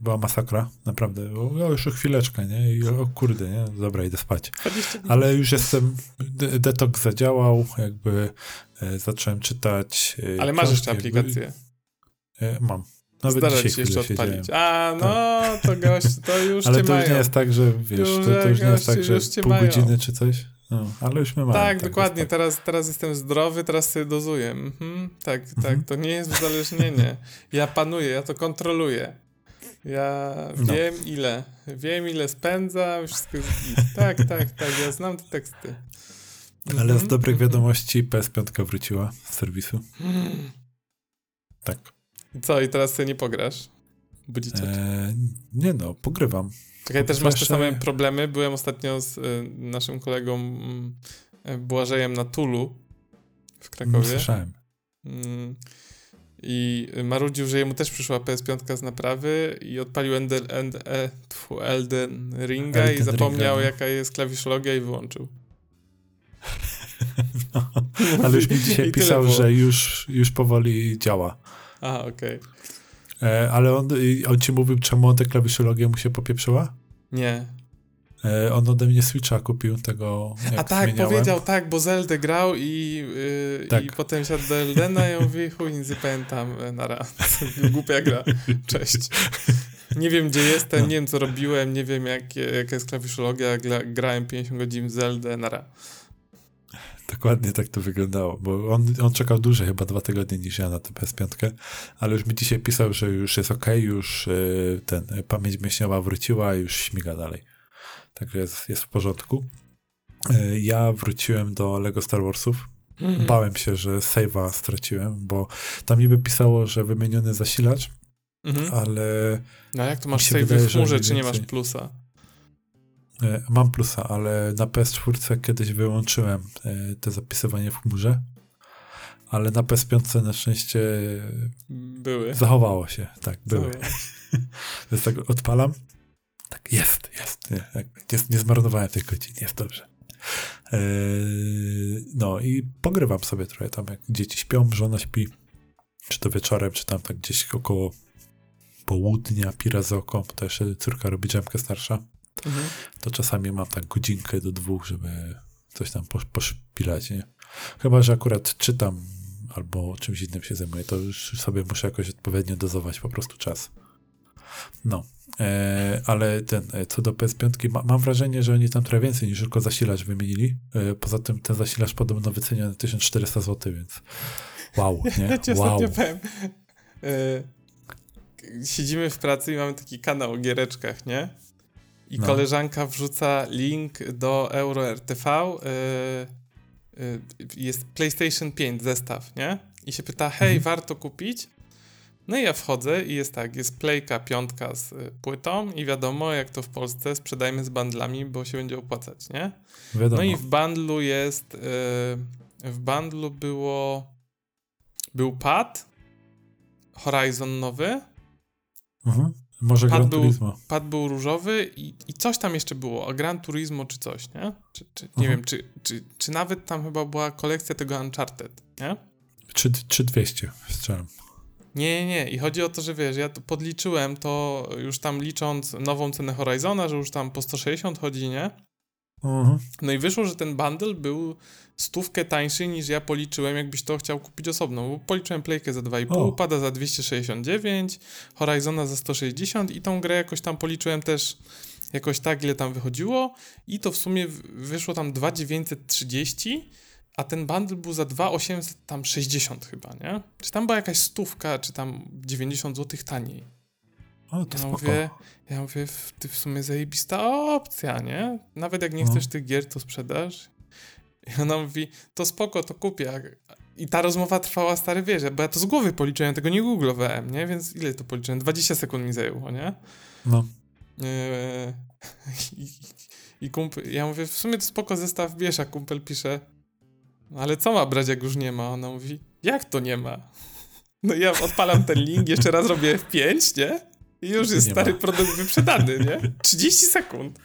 była masakra, naprawdę. O, już o chwileczkę, nie? I o kurde, nie? Dobra, idę spać. Ale już jestem, detoks zadziałał, jakby e, zacząłem czytać. E, Ale masz jeszcze aplikację? E, mam. Nawet Zdarza dzisiaj jeszcze odpalić. A, no, tak. to gość, to już Ale to już nie jest tak, że wiesz, to, to już nie jest tak, że pół mają. godziny czy coś. No, ale już my mamy. Tak, tak dokładnie. Tak. Teraz, teraz jestem zdrowy, teraz sobie dozuję. Mhm, tak, tak. Mhm. To nie jest uzależnienie. Ja panuję, ja to kontroluję. Ja no. wiem ile. Wiem ile spędzam, wszystko jest Tak, tak, tak, ja znam te teksty. Ale z mhm, dobrych wiadomości PS5 wróciła z serwisu. Tak. I co, i teraz sobie nie pograsz? Budzicie? Eee, nie no, pogrywam. Czekaj, też masz te same problemy. Byłem ostatnio z y, naszym kolegą y, Błażejem na Tulu w Krakowie. Słyszałem. Y, i marudził, że jemu też przyszła PS5 z naprawy i odpalił End, e, tfu, Elden Ringa Elden i zapomniał Ringa, no. jaka jest klawiszologia i wyłączył. No, ale już mi dzisiaj pisał, że już, już powoli działa. A, okej. Okay. E, ale on, on ci mówił, czemu tę klawiszologię mu się popieprzyła? Nie. E, on ode mnie Switcha kupił tego. A tak, zmieniałem. powiedział tak, bo Zelda grał i, yy, tak. i potem siadł do Eldena i on mówi, chuj, nie pamiętam, e, na raz. Głupia gra. Cześć. Nie wiem, gdzie jestem, no. nie wiem, co robiłem, nie wiem, jak, jaka jest klawiszologia, gra, grałem 50 godzin w Zeldę, nara. Dokładnie tak to wyglądało, bo on, on czekał dłużej, chyba dwa tygodnie niż ja na tę PS5, ale już mi dzisiaj pisał, że już jest ok, już yy, ten, pamięć mięśniowa wróciła i już śmiga dalej. Także jest, jest w porządku. E, ja wróciłem do Lego Star Warsów. Mhm. Bałem się, że save'a straciłem, bo tam niby pisało, że wymieniony zasilacz, mhm. ale... No jak to masz save w chmurze, czy nie masz plusa? E, mam plusa, ale na PS4 kiedyś wyłączyłem te zapisywanie w chmurze, ale na PS5 na szczęście były. Zachowało się, tak, były. Więc tak odpalam tak, jest, jest. Nie, jest, nie zmarnowałem tej godziny, jest dobrze. Eee, no i pogrywam sobie trochę tam, jak dzieci śpią, żona śpi, czy to wieczorem, czy tam tak gdzieś około południa, pira z oko, to jeszcze córka robi dżemkę starsza, mhm. to czasami mam tak godzinkę do dwóch, żeby coś tam poszpilać, nie? Chyba, że akurat czytam albo czymś innym się zajmuję, to już sobie muszę jakoś odpowiednio dozować po prostu czas. No, e, ale ten, e, co do PS5, ma, mam wrażenie, że oni tam trochę więcej niż tylko zasilacz wymienili. E, poza tym ten zasilacz podobno wycenia na 1400 zł, więc wow, nie? Ja ci wow. powiem. E, siedzimy w pracy i mamy taki kanał o giereczkach, nie? I no. koleżanka wrzuca link do Euro RTV. E, e, jest PlayStation 5 zestaw, nie? I się pyta, hej, mhm. warto kupić? No i ja wchodzę i jest tak, jest playka piątka z y, płytą i wiadomo, jak to w Polsce sprzedajmy z bandlami, bo się będzie opłacać, nie? Wiadomo. No i w bandlu jest, yy, w bandlu było, był pad, Horizon nowy. Mhm. Może pad Gran był, Turismo. Pad był różowy i, i coś tam jeszcze było, a Gran Turismo czy coś, nie? Czy, czy, nie mhm. wiem, czy, czy, czy nawet tam chyba była kolekcja tego Uncharted, nie? Czy, czy 200, strzelam. Nie, nie, i chodzi o to, że wiesz, ja to podliczyłem to już tam licząc nową cenę Horizona, że już tam po 160 chodzi, nie? Uh-huh. No i wyszło, że ten bundle był stówkę tańszy niż ja policzyłem, jakbyś to chciał kupić osobno. Bo policzyłem playkę za 2,5, oh. pada za 269, Horizona za 160 i tą grę jakoś tam policzyłem też jakoś tak, ile tam wychodziło i to w sumie wyszło tam 2,930 a ten bundle był za 2,800 tam 60 chyba, nie? Czy tam była jakaś stówka, czy tam 90 zł taniej. O, to ja spoko. mówię, ja mówię, ty w sumie zajebista opcja, nie? Nawet jak nie no. chcesz tych gier, to sprzedasz. I ona mówi, to spoko, to kupię. I ta rozmowa trwała, stary wieże, bo ja to z głowy policzyłem, tego nie googlowałem, nie? Więc ile to policzyłem? 20 sekund mi zajęło, nie? No. Eee, i, I kumpel, ja mówię, w sumie to spoko zestaw bierz, a kumpel pisze, ale co ma brać, jak już nie ma? Ona mówi, jak to nie ma? No ja odpalam ten link, jeszcze raz robię F5, nie? I już jest Nie stary ma. produkt wyprzedany, nie? 30 sekund.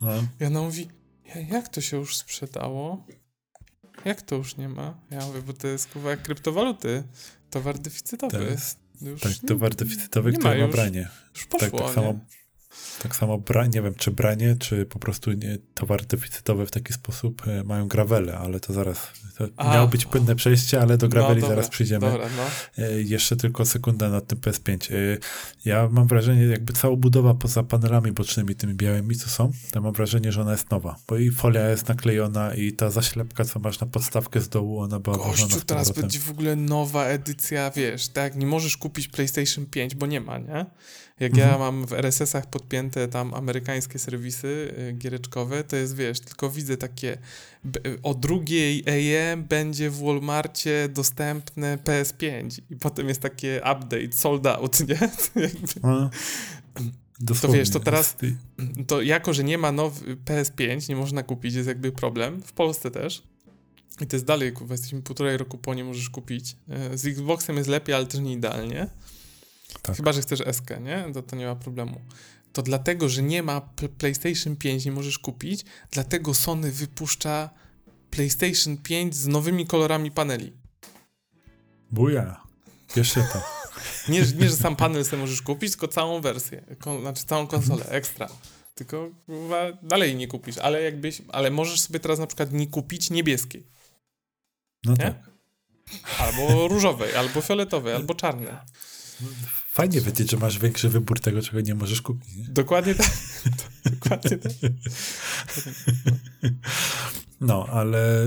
No, I ona mówi, "Ja- jak to się już sprzedało? Jak to już nie ma? Ja mówię, bo to jest kurwa jak kryptowaluty. Towar deficytowy. to jest już tak, towar deficytowy, nie który ma już. branie. Już Tak, poszło, tak samo, nie? Tak samo nie wiem, czy branie, czy po prostu nie, towar deficytowy w taki sposób e, mają gravele, ale to zaraz, to A. miało być płynne przejście, ale do graveli dobra, zaraz przyjdziemy. Dobra, no. E, Jeszcze tylko sekunda na tym PS5. E, Ja mam wrażenie, jakby cała budowa poza panelami bocznymi, tymi białymi, co są, to mam wrażenie, że ona jest nowa, bo i folia jest naklejona i ta zaślepka, co masz na podstawkę z dołu, ona była Gościu, teraz będzie w ogóle nowa edycja, wiesz, tak, nie możesz kupić PlayStation 5, bo nie ma, nie? Jak ja Mhm. mam w RSS-ach podpięte tam amerykańskie serwisy y, giereczkowe, to jest, wiesz, tylko widzę takie b- o drugiej AM będzie w Walmarcie dostępne PS5 i potem jest takie update, sold out, nie? To No, dosłownie. wiesz, to teraz- to jako, że nie ma nowy PS5, nie można kupić, jest jakby problem. W Polsce też. I to jest dalej, jesteśmy półtorej roku po, nie możesz kupić. E, Z Xboxem jest lepiej, ale też nie idealnie. Tak. Chyba, że chcesz SK, nie? To, to nie ma problemu. To dlatego, że nie ma PlayStation 5, nie możesz kupić, dlatego Sony wypuszcza PlayStation 5 z nowymi kolorami paneli. Buja. Jeszcze to. Nie, nie że sam panel sobie możesz kupić, tylko całą wersję, kon, znaczy całą konsolę, ekstra. Tylko dalej nie kupisz, ale jakbyś, ale możesz sobie teraz na przykład nie kupić niebieskiej, No Nie? tak. albo różowej, albo fioletowej, albo czarnej. Fajnie wiedzieć, że masz większy wybór tego, czego nie możesz kupić. Nie? Dokładnie tak. Dokładnie tak. No, ale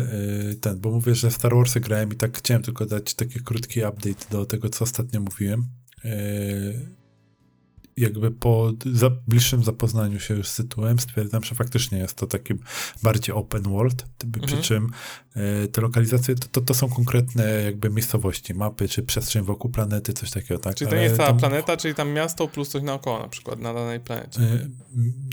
y, ten, bo mówię, że Star Warsy grałem i tak chciałem tylko dać taki krótki update do tego, co ostatnio mówiłem. Jakby po za, bliższym zapoznaniu się już z tytułem stwierdzam, że faktycznie jest to taki bardziej open world, Mhm. przy czym y, te lokalizacje to, to, to są konkretne jakby miejscowości, mapy, czy przestrzeń wokół planety, coś takiego, tak? Czyli to nie jest cała tam- planeta, czyli tam miasto plus coś naokoło na przykład na danej planecie. Y,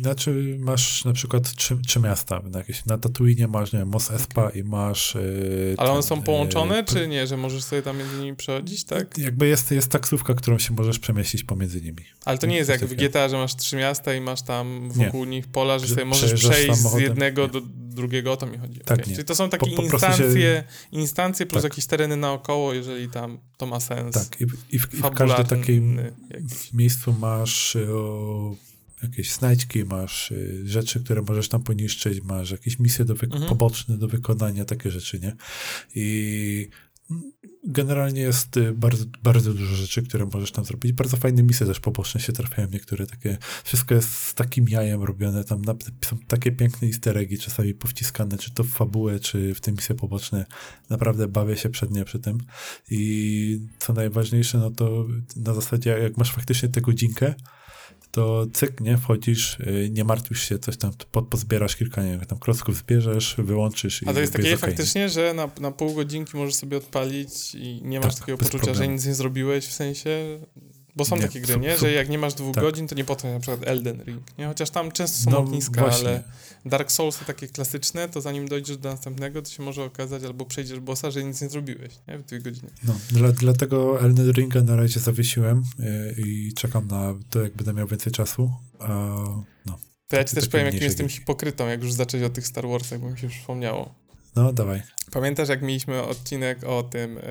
Znaczy masz na przykład trzy, trzy miasta, na, jakieś, na Tatooine masz, nie wiem, Mos Espa i masz... y, Ale one są połączone, czy nie, że możesz sobie tam między nimi przechodzić, tak? Jakby jest, jest taksówka, którą się możesz przemieścić pomiędzy nimi. Ale to nie jest jak w. GTA, że masz trzy miasta i masz tam Nie. wokół nich pola, że sobie możesz przejść z jednego Nie. do drugiego, o to mi chodzi. Tak, nie. Czyli to są takie Po- po prostu się- instancje, instancje plus Tak. jakieś tereny naokoło, jeżeli tam to ma sens. Tak, i, w- i, w, i w każdym takim jakiś. miejscu masz y, o, jakieś znajdźki, masz y, rzeczy, które możesz tam poniszczyć, masz jakieś misje do Mhm. poboczne do wykonania, takie rzeczy, nie? I generalnie jest y, bardzo, bardzo dużo rzeczy, które możesz tam zrobić. Bardzo fajne misje też poboczne się trafiają, niektóre takie, wszystko jest z takim jajem robione, tam na, są takie piękne easter eggi, czasami powciskane, czy to w fabułę, czy w te misje poboczne. Naprawdę bawię się przednie przy tym. I co najważniejsze, no to na zasadzie, jak masz faktycznie tę godzinkę, to cyk, nie, wchodzisz, y, nie martwisz się, coś tam po, pozbierasz kilka, nie wiem, tam klocków zbierzesz, wyłączysz i A to jest takie nie? faktycznie, że na, na pół godzinki możesz sobie odpalić i nie masz Tak, takiego poczucia, że problemu. nic nie zrobiłeś, w sensie... Bo są Nie, takie gry, nie? Że jak nie masz dwóch tak. godzin, to nie potem na przykład Elden Ring, nie? Chociaż tam często są No ogniska, ale Dark Soulsy takie klasyczne, to zanim dojdziesz do następnego, to się może okazać, albo przejdziesz bossa, że nic nie zrobiłeś, nie? W dwie godziny. No, dla, dlatego Elden Ringa na razie zawiesiłem y, i czekam na to, jak będę miał więcej czasu. A, no, To ja ci też powiem, jakim jestem hipokrytą, jak już zacząć o tych Star Warsach, bo mi się przypomniało. No dawaj. Pamiętasz, jak mieliśmy odcinek o tym e,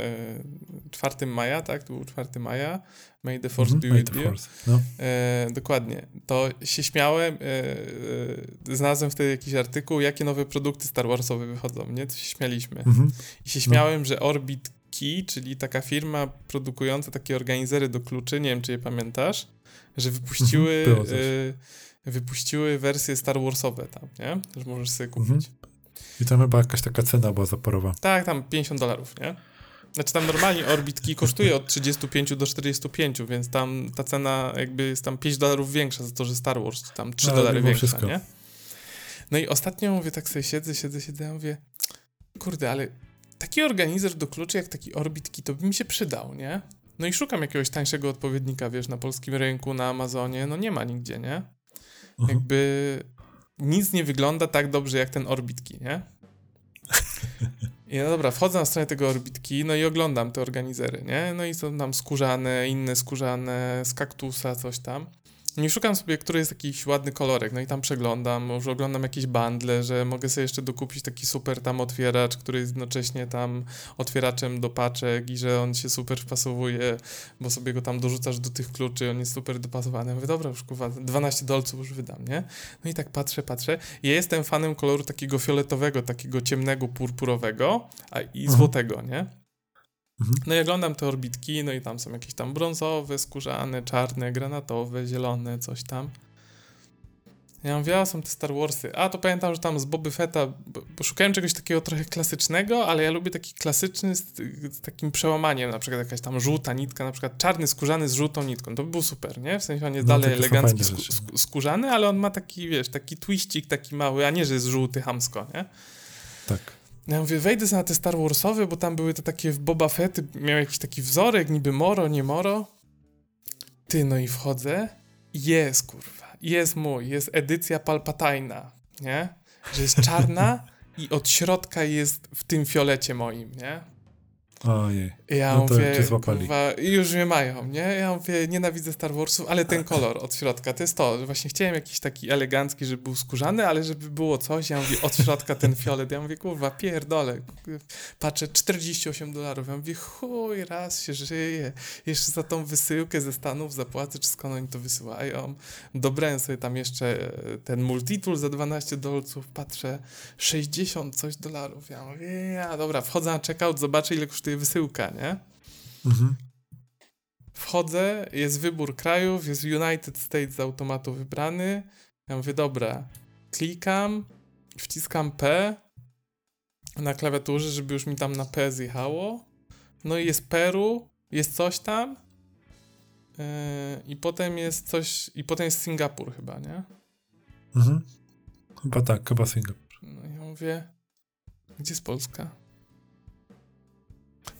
4 maja, tak? To był 4 maja. May the Force Mhm, be with you. No, E, dokładnie. To się śmiałem, e, e, znalazłem wtedy jakiś artykuł, jakie nowe produkty Star Warsowe wychodzą, nie? To się śmialiśmy. mhm. I się śmiałem, że Orbit Key, czyli taka firma produkująca takie organizery do kluczy, nie wiem, czy je pamiętasz, że wypuściły, Mhm, e, wypuściły wersje Star Warsowe tam, nie? Że możesz sobie kupić. I tam chyba jakaś taka cena była zaporowa. Tak, tam 50 dolarów, nie? Znaczy tam normalnie Orbit Key kosztuje od 35 do 45, więc tam ta cena jakby jest tam 5 dolarów większa za to, że Star Wars, tam 3 No, dolary większa, wszystko. nie? No i ostatnio mówię, tak sobie siedzę, siedzę, siedzę, ja mówię, kurde, ale taki organizer do kluczy jak taki Orbit Key to by mi się przydał, nie? No i szukam jakiegoś tańszego odpowiednika, wiesz, na polskim rynku, na Amazonie, no nie ma nigdzie, nie? Mhm. Jakby nic nie wygląda tak dobrze jak ten Orbit Key, nie? I no dobra, wchodzę na stronę tego Orbitki, no i oglądam te organizery, nie? No i są tam skórzane, inne skórzane, z kaktusa, coś tam. Nie szukam sobie, który jest jakiś ładny kolorek, no i tam przeglądam, może oglądam jakieś bundle, że mogę sobie jeszcze dokupić taki super tam otwieracz, który jest jednocześnie tam otwieraczem do paczek i że on się super wpasowuje, bo sobie go tam dorzucasz do tych kluczy, on jest super dopasowany. Ja mówię, dobra, już kurwa, 12 dolców już wydam, nie? No i tak patrzę, patrzę. Ja jestem fanem koloru takiego fioletowego, takiego ciemnego, purpurowego a, i mhm. złotego, nie? Mhm. No i oglądam te orbitki, no i tam są jakieś tam brązowe, skórzane, czarne, granatowe, zielone, coś tam. Ja mówię, a są te Star Warsy. A to pamiętam, że tam z Boby Fetta, bo, szukałem czegoś takiego trochę klasycznego, ale ja lubię taki klasyczny z, z, takim przełamaniem, na przykład jakaś tam żółta nitka, na przykład czarny skórzany z żółtą nitką. To by był super, nie? W sensie on jest no, dalej elegancki, sku, skórzany, ale on ma taki, wiesz, taki twiścik taki mały, a nie, że jest żółty hamsko, nie? Tak. Ja mówię, wejdę na te Star Warsowe, bo tam były te takie Boba Fetty, miał jakiś taki wzorek, niby moro, nie moro. Ty, no i wchodzę. Jest, kurwa. Jest mój. Jest edycja Palpatina, nie? Że jest czarna i od środka jest w tym fiolecie moim, nie? Ojej. Ja no mówię, kurwa, już mnie mają, nie? Ja mówię, nienawidzę Star Warsów, ale ten kolor od środka, to jest to. Właśnie chciałem jakiś taki elegancki, żeby był skórzany, ale żeby było coś, ja mówię, od środka ten fiolet. Ja mówię, kurwa, pierdolę. Patrzę, 48 dolarów. Ja mówię, chuj, raz się żyje. Jeszcze za tą wysyłkę ze Stanów zapłacę, czy skąd oni to wysyłają. Dobrałem sobie tam jeszcze e, ten multitool za 12 dolców. Patrzę, 60 coś dolarów. Ja mówię, ja, dobra, wchodzę na checkout, zobaczę, ile kosztuje kosztuje wysyłka, nie? Mhm. Wchodzę, jest wybór krajów, jest United States z automatu wybrany. Ja mówię, dobra, klikam, wciskam P na klawiaturze, żeby już mi tam na P zjechało. No i jest Peru, jest coś tam. Yy, I potem jest coś, i potem jest Singapur chyba, nie? Mhm. Chyba tak, chyba Singapur. No ja mówię, gdzie jest Polska?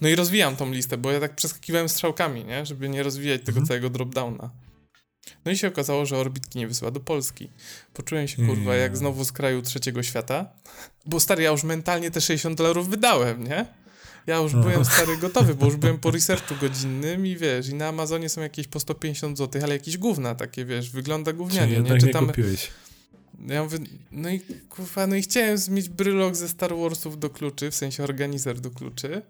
No i rozwijam tą listę, bo ja tak przeskakiwałem strzałkami, nie? Żeby nie rozwijać tego mhm. całego dropdowna. No i się okazało, że orbitki nie wysyła do Polski. Poczułem się, kurwa, jak znowu z kraju trzeciego świata. Bo stary, ja już mentalnie te 60 dolarów wydałem, nie? Ja już byłem stary gotowy, bo już byłem po researchu godzinnym i wiesz, i na Amazonie są jakieś po 150 zł, ale jakieś gówna takie, wiesz, wygląda gównianie, Czyli nie? Czytam... nie kupiłeś. Ja mówię, no i kurwa, no i chciałem mieć brylok ze Star Warsów do kluczy, w sensie organizer do kluczy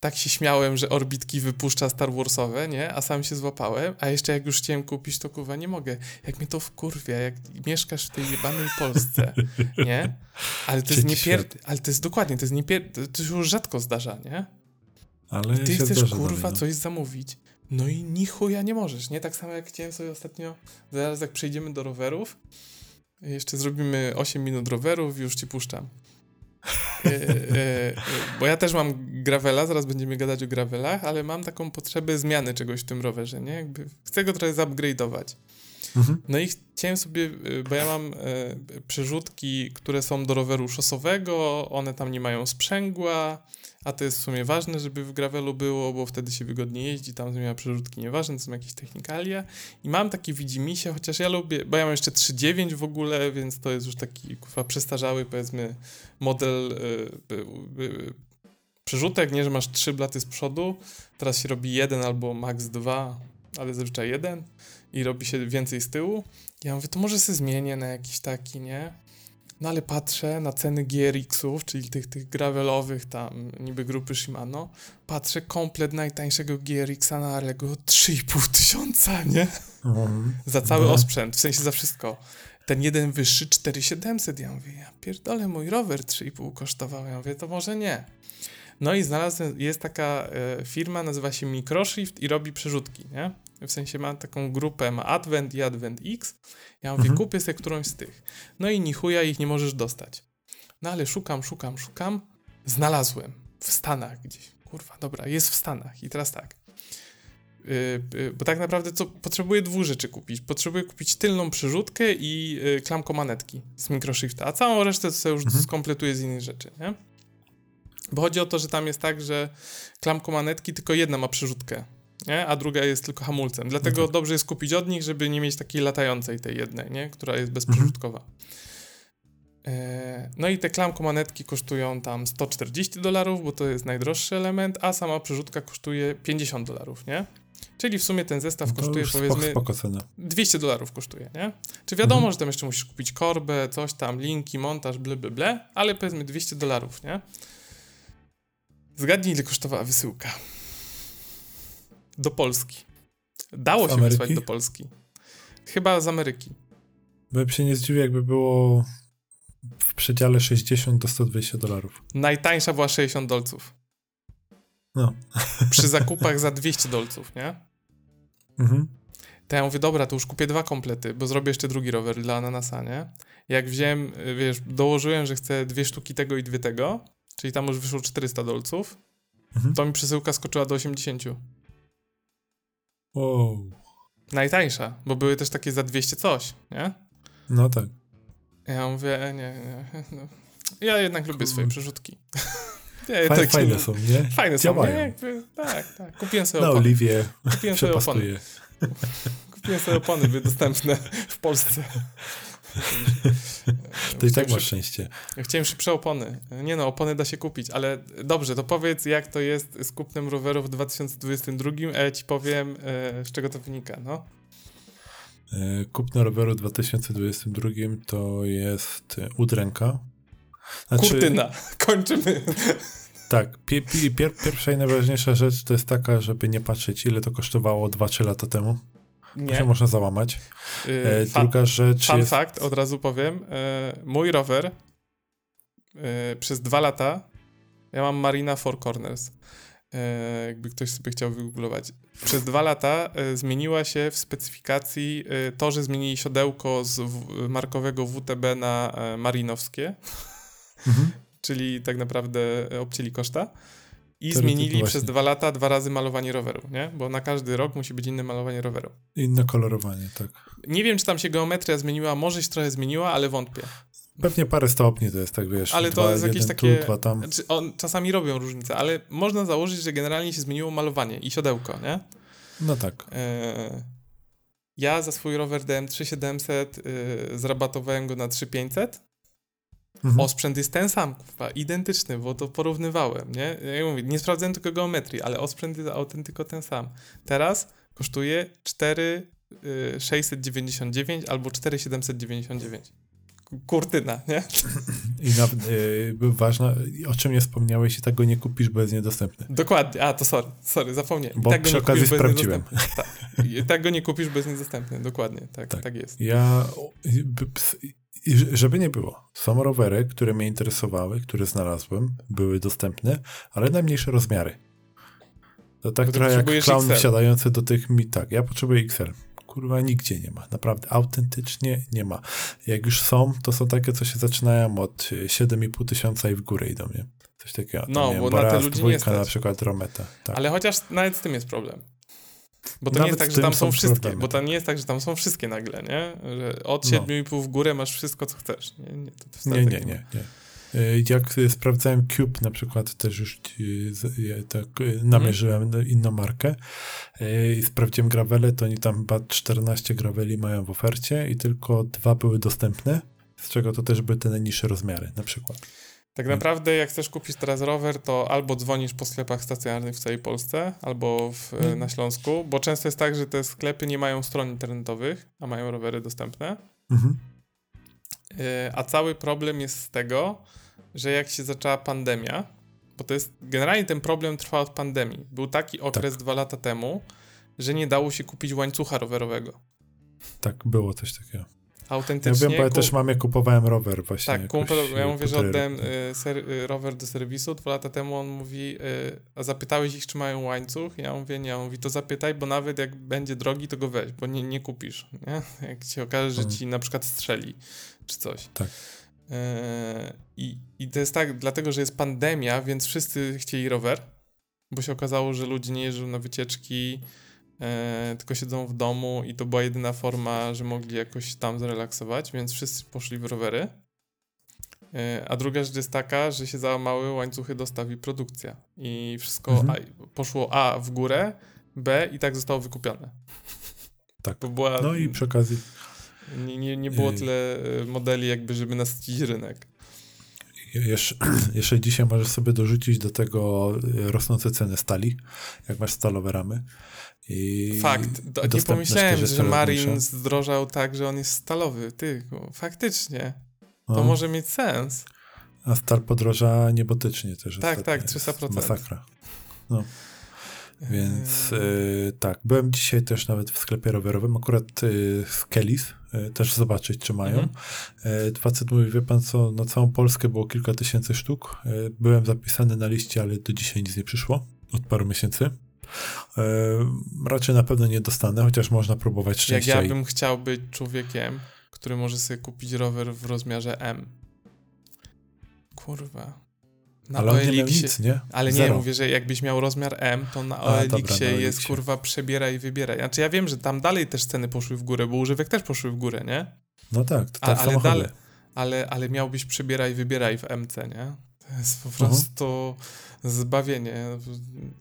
tak się śmiałem, że orbitki wypuszcza Star Warsowe, nie? A sam się złapałem, a jeszcze jak już chciałem kupić, to kurwa nie mogę. Jak mnie to wkurwia, jak mieszkasz w tej jebanej Polsce, nie? Ale to jest nie pier... Ale to jest dokładnie, to jest nie pier... To się już rzadko zdarza, nie? Ale Ty chcesz kurwa dalej, no. coś zamówić. No i ni chuja nie możesz, nie? Tak samo jak chciałem sobie ostatnio, zaraz jak przejdziemy do rowerów, jeszcze zrobimy 8 minut rowerów i już ci puszczam. E, e, bo ja też mam gravela, zaraz będziemy gadać o gravelach, ale mam taką potrzebę zmiany czegoś w tym rowerze, nie? Jakby chcę go trochę zupgrade'ować. Mhm. No i chciałem sobie, e, bo ja mam przerzutki, które są do roweru szosowego, one tam nie mają sprzęgła, a to jest w sumie ważne, żeby w gravelu było, bo wtedy się wygodnie jeździ, tam zmienia przerzutki nieważne, to są jakieś technikalia. I mam takie widzimisię, chociaż ja lubię, bo ja mam jeszcze 3.9 w ogóle, więc to jest już taki kurwa przestarzały, powiedzmy, model yy, przerzutek, nie, że masz trzy blaty z przodu, teraz się robi jeden albo max dwa, ale zazwyczaj jeden i robi się więcej z tyłu. Ja mówię, to może się zmienię na jakiś taki, nie? No ale patrzę na ceny GRX-ów, czyli tych, tych gravelowych tam niby grupy Shimano, patrzę komplet najtańszego GRX-a na Arlego 3,5 tysiąca, nie? Mhm. Za cały no. osprzęt, w sensie za wszystko. Ten jeden wyższy 4700, ja mówię, ja pierdolę, mój rower 3,5 kosztował, ja mówię, to może nie. No i znalazłem, jest taka e, firma, nazywa się Microshift i robi przerzutki, nie? W sensie ma taką grupę, ma Advent i Advent X. Ja mówię, mhm. kupię sobie którąś z tych. No i ni chuja ich nie możesz dostać. No ale szukam, szukam, szukam. Znalazłem. W Stanach gdzieś. Kurwa, dobra, jest w Stanach. I teraz tak. Yy, yy, bo tak naprawdę co, potrzebuję dwóch rzeczy kupić. Potrzebuję kupić tylną przerzutkę i yy, klamko manetki z Microshifta, a całą resztę to sobie już mhm. skompletuję z innych rzeczy, nie? Bo chodzi o to, że tam jest tak, że klamko manetki tylko jedna ma przerzutkę nie? a druga jest tylko hamulcem. Dlatego no tak. dobrze jest kupić od nich, żeby nie mieć takiej latającej tej jednej, nie? która jest. Mhm. E, no i te klamko manetki kosztują tam 140 dolarów, bo to jest najdroższy element, a sama przerzutka kosztuje 50 dolarów, nie? Czyli w sumie ten zestaw No to kosztuje powiedzmy spoko, spoko cena. 200 dolarów kosztuje, nie? Czy wiadomo, Mhm. że tam jeszcze musisz kupić korbę, coś tam, linki, montaż, ble, ble, ble, ale powiedzmy 200 dolarów, nie? Zgadnij, ile kosztowała wysyłka. Do Polski. Dało Z się Ameryki? wysłać do Polski. Chyba z Ameryki. Bym się nie zdziwił, jakby było w przedziale 60 do 120 dolarów. Najtańsza była 60 dolców. No. Przy zakupach za 200 dolców, nie? Mhm. To ja mówię, dobra, to już kupię dwa komplety, bo zrobię jeszcze drugi rower dla Ananasa, nie? Jak wziąłem, wiesz, dołożyłem, że chcę dwie sztuki tego i dwie tego, czyli tam już wyszło 400 dolców, Mhm. to mi przesyłka skoczyła do 80. Wow. Najtańsza, bo były też takie za 200 coś, nie? No tak. Ja mówię, e, nie, nie. No. Ja jednak lubię swoje przerzutki. nie, Fajne, tak- fajne są, nie? Fajne są, Działają. nie? Jakby, tak, tak. Kupiłem sobie Na opony. oliwie Kupiłem sobie opony. Kupiłem sobie opony, były dostępne w Polsce. To i tak masz szczęście. Chciałem szybsze opony. Nie no, opony da się kupić, ale dobrze, to powiedz jak to jest z kupnem roweru w 2022, a ja ci powiem e, z czego to wynika, no. E, Kupno roweru w 2022 to jest udręka. Znaczy, Kurtyna. Kończymy. Tak. Pie, pie, pier, pierwsza i najważniejsza rzecz to jest taka, żeby nie patrzeć, ile to kosztowało 2-3 lata temu. To się Nie. można załamać. E, Y, fa- druga rzecz Fun jest... fact, od razu powiem. E, mój rower e, przez dwa lata, ja mam Marina Four Corners. E, jakby ktoś sobie chciał wygooglować. Przez dwa lata zmieniła się w specyfikacji to, że zmienili siodełko z w, markowego WTB na marinowskie, Mhm. czyli tak naprawdę obcięli koszta. I zmienili właśnie. przez dwa lata dwa razy malowanie roweru, nie? Bo na każdy rok musi być inne malowanie roweru. Inne kolorowanie, tak. Nie wiem, czy tam się geometria zmieniła, może się trochę zmieniła, ale wątpię. Pewnie parę stopni to jest, tak wiesz. Ale to dwa, jest jakieś takie- Tu, dwa tam. Znaczy, on, czasami robią różnicę, ale można założyć, że generalnie się zmieniło malowanie i siodełko, nie? No tak. E, ja za swój rower dałem 3700, yy, zrabatowałem go na 3500. Mhm. Osprzęt jest ten sam, kurwa, identyczny, bo to porównywałem, nie? Ja mówię, nie sprawdzałem tylko geometrii, ale osprzęt jest autentyko ten sam. Teraz kosztuje 4699 albo 4799. Ku- Kurtyna, nie? I na, y, ważna, o czym nie wspomniałeś, i tak go nie kupisz, bo jest niedostępny. Dokładnie. A, to sorry, sorry, zapomniałem. I Bo tak go przy nie okazji sprawdziłem. Tak. I tak go nie kupisz, bo jest niedostępny. Dokładnie, tak, tak. Tak. jest. Ja, i- żeby nie było, są rowery, które mnie interesowały, które znalazłem, były dostępne, ale na mniejsze rozmiary. To tak trochę jak clown XL. wsiadający do tych mi, tak, ja potrzebuję XL. Kurwa, nigdzie nie ma, naprawdę, autentycznie nie ma. Jak już są, to są takie, co się zaczynają od y, 7,5 tysiąca i w górę idą, nie? Coś takiego. No, bo na te ludzi nie stać. na przykład Rometa. Tak. Ale chociaż nawet z tym jest problem. Bo to nie Nawet jest tak, że tam są wszystkie, problemy, bo to nie jest tak, że tam są wszystkie nagle, nie? Że od No. 7,5 w górę masz wszystko, co chcesz. Nie, nie, to, Nie, tak nie, nie, nie. Y, Jak y, sprawdzałem Cube na przykład, też już tak y, namierzyłem inną markę i sprawdziłem gravele, to oni tam chyba 14 graveli mają w ofercie i tylko dwa były dostępne, z czego to też były te najniższe rozmiary na przykład. Tak Hmm. naprawdę, jak chcesz kupić teraz rower, to albo dzwonisz po sklepach stacjonarnych w całej Polsce, albo w, e, Mm. na Śląsku, bo często jest tak, że te sklepy nie mają stron internetowych, a mają rowery dostępne. Mhm. E, A cały problem jest z tego, że jak się zaczęła pandemia, bo to jest generalnie ten problem trwa od pandemii. Był taki okres dwa lata temu, że nie dało się kupić łańcucha rowerowego. Tak, było coś takiego. Ja Autentycznie. wiem, bo ja też mam, ja kupowałem rower właśnie. Tak, kumpel, ja y, mówię, że oddałem y, ser, y, rower do serwisu dwa lata temu, on mówi, y, a zapytałeś ich, czy mają łańcuch? Ja mówię, nie, on mówi, to zapytaj, bo nawet jak będzie drogi, to go weź, bo nie, nie kupisz, nie? Jak ci okaże, że Mhm. ci na przykład strzeli, czy coś. Tak. Y, I, I to jest tak, dlatego, że jest pandemia, więc wszyscy chcieli rower, bo się okazało, że ludzie nie jeżdżą na wycieczki, e, tylko siedzą w domu i to była jedyna forma, że mogli jakoś tam zrelaksować, więc wszyscy poszli w rowery. E, a druga rzecz jest taka, że się załamały łańcuchy dostaw i produkcja. I wszystko Mhm. a, poszło A w górę, B i tak zostało wykupione. Tak. Była, No i przy okazji Nie, nie, nie było tyle e, modeli jakby, żeby nasycić rynek. Jeszcze, jeszcze dzisiaj możesz sobie dorzucić do tego rosnące ceny stali, jak masz stalowe ramy. I Fakt. nie pomyślałem, że Marin zdrożał tak, że on jest stalowy. Ty, faktycznie. To no. może mieć sens. A stal podroża niebotycznie też. Tak, tak, 300%. Masakra. No. Więc y, tak, byłem dzisiaj też nawet w sklepie rowerowym, akurat y, w Kelis, y, też zobaczyć, czy mają. Mhm. Y, facet mówi, wie pan co, na całą Polskę było kilka tysięcy sztuk. Y, byłem zapisany na liście, ale do dzisiaj nic nie przyszło, od paru miesięcy. Y, raczej na pewno nie dostanę, chociaż można próbować szczęścia. Jak ja bym i... chciał być człowiekiem, który może sobie kupić rower w rozmiarze M. Kurwa. Na ale on nie nic, nie? Ale Zero. nie, mówię, że jakbyś miał rozmiar M, to na OLX-ie jest kurwa przebieraj i wybieraj. Znaczy ja wiem, że tam dalej też ceny poszły w górę, bo używek też poszły w górę, nie? No tak, to tak ale, dalej, ale, ale miałbyś przebieraj i wybieraj w MC, nie? To jest po prostu... Uh -huh zbawienie.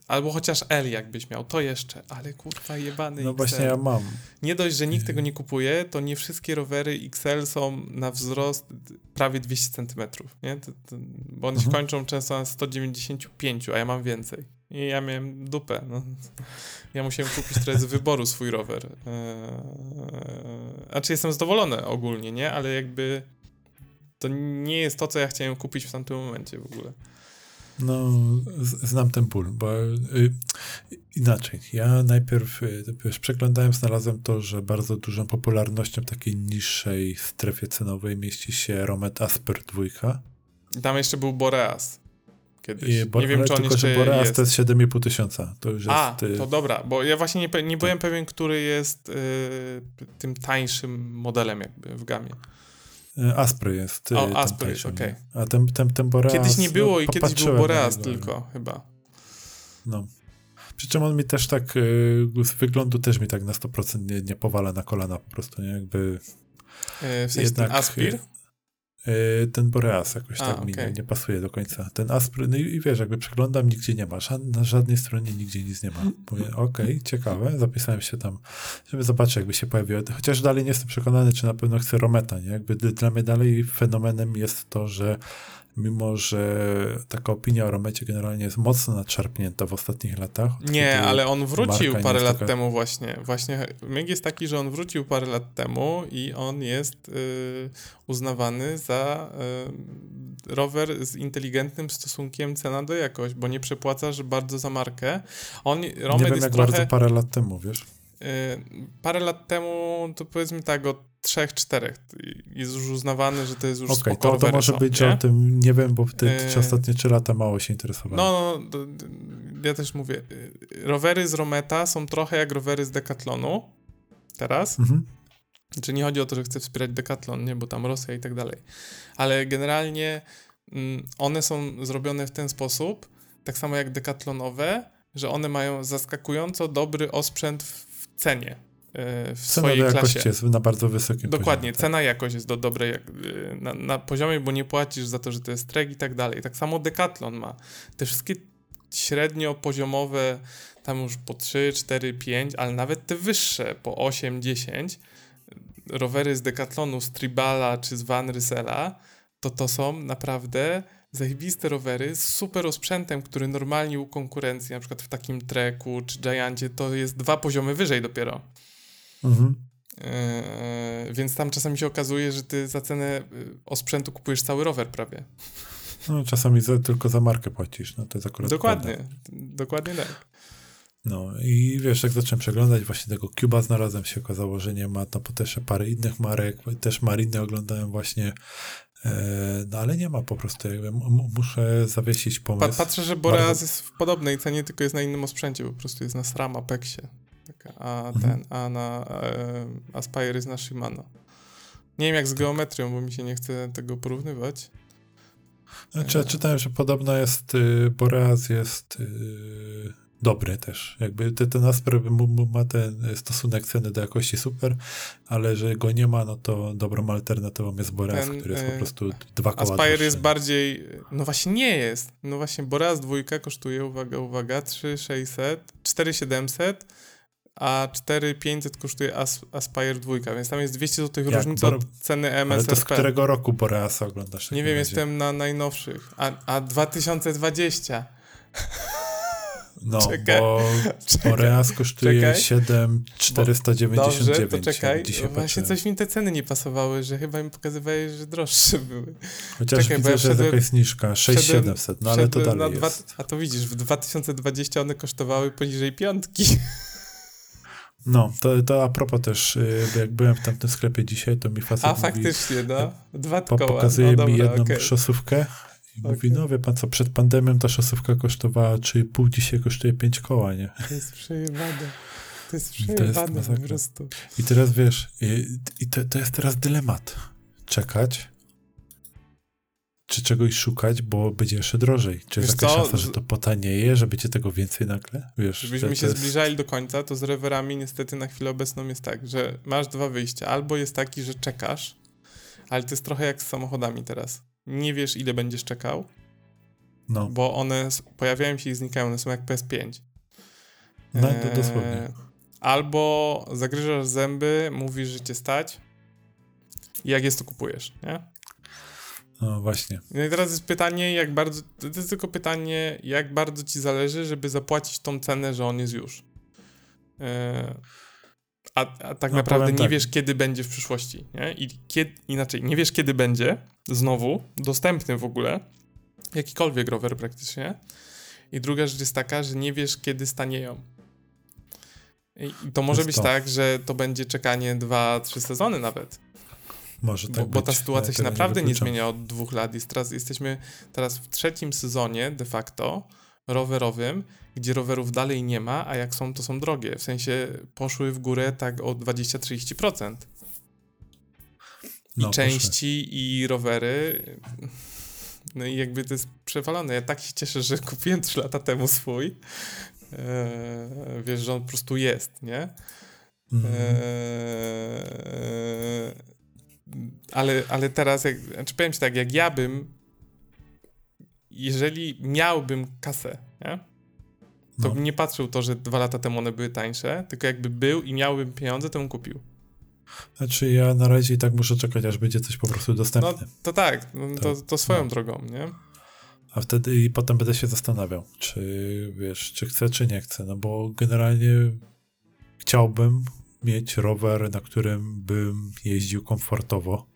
Albo chociaż L jakbyś miał, to jeszcze, ale kurwa jebany No XL. właśnie ja mam. Nie dość, że nikt tego nie kupuje, to nie wszystkie rowery XL są na wzrost prawie 200 cm, nie? To, to, bo one mhm. się kończą często na 195, a ja mam więcej. I ja miałem dupę. No. Ja musiałem kupić trochę z wyboru swój rower. Eee, znaczy jestem zadowolony ogólnie, nie? Ale jakby to nie jest to, co ja chciałem kupić w tamtym momencie w ogóle. No, znam ten ból, bo y, inaczej. Ja najpierw, y, wiesz, przeglądałem, znalazłem to, że bardzo dużą popularnością w takiej niższej strefie cenowej mieści się Romet Asper 2. I tam jeszcze był Boreas. Kiedyś. I Bo, nie wiem, czy on tylko, jeszcze że Boreas jest. to jest 7,5 tysiąca. To już A, jest, y, to dobra, bo ja właśnie nie, nie byłem pewien, który jest y, tym tańszym modelem jakby w gamie. E, Aspry jest. O, Aspry, okej. Okay. A ten, ten, ten Boreas... Kiedyś nie było no, i kiedyś był Boreas tylko, chyba. No. Przy czym on mi też tak, z wyglądu też mi tak na 100% nie, nie powala na kolana po prostu, nie? Jakby... E, w sensie jednak, Aspir? E, ten Boreas jakoś A, tak okay. mi nie, nie, pasuje do końca. Ten Aspry, no i, i, wiesz, jakby przeglądam, nigdzie nie ma. Żad, na żadnej stronie nigdzie nic nie ma. Mówię, okej, okay, ciekawe, zapisałem się tam, żeby zobaczyć, jakby się pojawiło. Chociaż dalej nie jestem przekonany, czy na pewno chcę Rometa, nie? Jakby dla mnie dalej fenomenem jest to, że mimo że taka opinia o Romecie generalnie jest mocno nadszarpnięta w ostatnich latach. Nie, ale on wrócił parę lat taka... temu właśnie. Właśnie myk jest taki, że on wrócił parę lat temu i on jest y, uznawany za y, rower z inteligentnym stosunkiem cena do jakość, bo nie przepłacasz bardzo za markę. On, Romet nie wiem jak trochę... bardzo parę lat temu, wiesz? Y, parę lat temu, to powiedzmy tak, od trzech, czterech jest już uznawany, że to jest już okay, to, to może być, nie? że o tym nie wiem, bo w te yy... ostatnie trzy lata mało się interesowałem. No, no, ja też mówię, y, rowery z Rometa są trochę jak rowery z Decathlonu teraz. Mhm. Czy nie chodzi o to, że chcę wspierać Decathlon, nie, bo tam Rosja i tak dalej. Ale generalnie mm, one są zrobione w ten sposób, tak samo jak Decathlonowe, że one mają zaskakująco dobry osprzęt w cenie. E, w cena swojej jakość klasie. jest na bardzo wysokim Dokładnie, poziomie, tak. cena jakość jest do dobrej e, na, na, poziomie, bo nie płacisz za to, że to jest trek i tak dalej. Tak samo Decathlon ma. Te wszystkie średnio poziomowe, tam już po 3, 4, 5, ale nawet te wyższe po 8, 10 rowery z Decathlonu, z Tribala czy z Van Rysela, to to są naprawdę zajebiste rowery z super osprzętem, który normalnie u konkurencji, na przykład w takim treku czy Giantie, to jest dwa poziomy wyżej dopiero. Mhm. Yy, więc tam czasami się okazuje, że ty za cenę y, osprzętu kupujesz cały rower prawie. No, czasami za, tylko za markę płacisz, no to jest akurat Dokładnie, prawda. dokładnie tak. No i wiesz, jak zacząłem przeglądać właśnie tego Cuba, znalazłem się okazało, że nie ma, no po też parę innych marek, też Mariny oglądałem właśnie, e, no ale nie ma po prostu, jakby muszę zawiesić pomysł. Pa, patrzę, że Boreas Bardzo... jest w podobnej cenie, tylko jest na innym osprzęcie, po prostu jest na SRAM Apexie a mhm. ten, a na e, Aspire jest na Shimano. Nie wiem jak z geometrią, bo mi się nie chce tego porównywać. Znaczy, ja czytałem, że podobno jest, y, Boreas jest y, dobry też. Jakby ten, ten Asper ma ten stosunek ceny do jakości super, ale że go nie ma, no to dobrą alternatywą jest Boreas, ten, który jest po y, prostu dwa koła Aspire jest bardziej, no właśnie nie jest. No właśnie Boreas dwójka kosztuje, uwaga, uwaga, 3600, 4700, a 4500 kosztuje As Aspire 2, więc tam jest 200 zł różnica od ceny MSRP. Ale to z którego roku Boreasa oglądasz? Nie wiem, razie? jestem na najnowszych. A, a 2020. No, czekaj, bo Boreas kosztuje 7,499. Dobrze, to czekaj. Dzisiaj Właśnie coś mi te ceny nie pasowały, że chyba mi pokazywałeś, że droższe były. Chociaż czekaj, widzę, ja że jest jakaś zniżka, 6700, no ale to dalej dwa, jest. A to widzisz, w 2020 one kosztowały poniżej piątki. No, to, to a propos też, y, jak byłem w tamtym sklepie dzisiaj, to mi facet A mówi, faktycznie, no. Dwa koła. Pokazuje no, mi jedną okay. szosówkę i okay. mówi, no wie pan co, przed pandemią ta szosówka kosztowała 3,5, dzisiaj kosztuje 5 koła, nie? To jest przejebane. To jest przejebane po prostu. I teraz wiesz, i, i to, to jest teraz dylemat. Czekać, czy czegoś szukać, bo będzie jeszcze drożej. Czy jest jakaś szansa, że to potanieje, że będzie tego więcej nagle? Wiesz, Żebyśmy się jest... zbliżali do końca, to z rewerami niestety na chwilę obecną jest tak, że masz dwa wyjścia. Albo jest taki, że czekasz, ale to jest trochę jak z samochodami teraz. Nie wiesz, ile będziesz czekał, no. bo one pojawiają się i znikają, one są jak PS5. No, to dosłownie. E, albo zagryzasz zęby, mówisz, że cię stać i jak jest, to kupujesz, nie? No właśnie. No i teraz jest pytanie, jak bardzo. To jest tylko pytanie, jak bardzo ci zależy, żeby zapłacić tą cenę, że on jest już. Yy, a, a, tak no, naprawdę nie tak. wiesz, kiedy będzie w przyszłości. Nie? I kiedy, inaczej, nie wiesz, kiedy będzie znowu dostępny w ogóle jakikolwiek rower praktycznie. I druga rzecz jest taka, że nie wiesz, kiedy stanieją. I to może być to. tak, że to będzie czekanie 2-3 sezony nawet. Może tak bo, bo ta sytuacja się naprawdę nie, nie zmienia od dwóch lat. Jest teraz, jesteśmy teraz w trzecim sezonie de facto rowerowym, gdzie rowerów dalej nie ma, a jak są, to są drogie. W sensie poszły w górę tak o 20-30%. I no, części, proszę. i rowery. No i jakby to jest przewalone. Ja tak się cieszę, że kupiłem 3 lata temu swój. Eee, wiesz, że on po prostu jest, nie? Mm. Eee, ale, ale teraz, jak, znaczy powiem ci tak, jak ja bym, jeżeli miałbym kasę, nie? to no. bym nie patrzył to, że dwa lata temu one były tańsze, tylko jakby był i miałbym pieniądze, to bym kupił. Znaczy ja na razie i tak muszę czekać, aż będzie coś po prostu dostępne. No to tak, no, to, to swoją no. drogą, nie? A wtedy i potem będę się zastanawiał, czy wiesz, czy chcę, czy nie chcę, no bo generalnie chciałbym mieć rower, na którym bym jeździł komfortowo.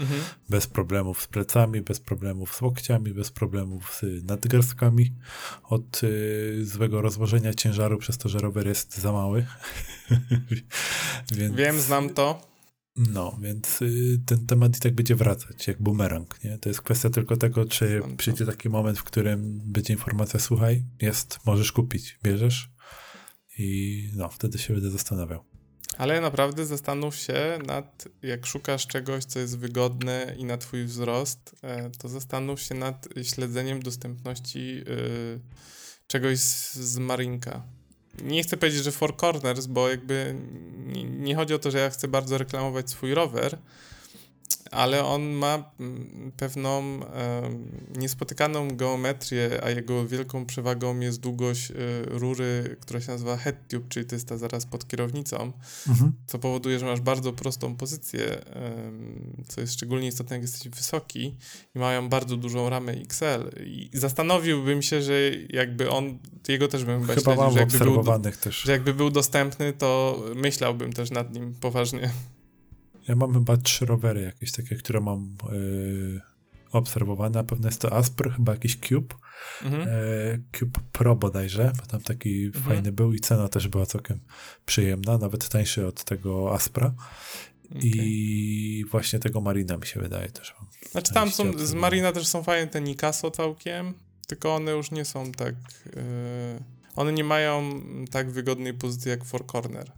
Mhm. Bez problemów z plecami, bez problemów z łokciami, bez problemów z nadgarstkami, od y, złego rozłożenia ciężaru przez to, że rower jest za mały. więc, Wiem, znam to. No, więc y, ten temat i tak będzie wracać, jak bumerang, nie? To jest kwestia tylko tego, czy przyjdzie taki moment, w którym będzie informacja, słuchaj, jest, możesz kupić, bierzesz i no, wtedy się będę zastanawiał. Ale naprawdę zastanów się nad, jak szukasz czegoś, co jest wygodne i na twój wzrost, e, to zastanów się nad śledzeniem dostępności y, czegoś z, z Marinka. Nie chcę powiedzieć, że Four Corners, bo jakby nie, nie chodzi o to, że ja chcę bardzo reklamować swój rower, ale on ma mm, pewną niespotykaną geometrię, a jego wielką przewagą jest długość e, rury, która się nazywa head tube, czyli to jest ta zaraz pod kierownicą, mhm. co powoduje, że masz bardzo prostą pozycję, co jest szczególnie istotne, jak jesteś wysoki i mają bardzo dużą ramę XL. I zastanowiłbym się, że jakby on, jego też bym chyba, chyba śledził, że jakby, był, też. że jakby był dostępny, to myślałbym też nad nim poważnie. Ja mam chyba trzy rowery jakieś takie, które mam yy, obserwowane. Na pewno jest to Aspr, chyba jakiś Cube. Mhm. Yy, Cube Pro bodajże, bo tam taki mhm. fajny był i cena też była całkiem przyjemna, nawet tańszy od tego Aspra. Okay. I właśnie tego Marina mi się wydaje też. Znaczy tam są, z Marina też są fajne te Nikaso całkiem, tylko one już nie są tak, yy, one nie mają tak wygodnej pozycji jak Four Corner.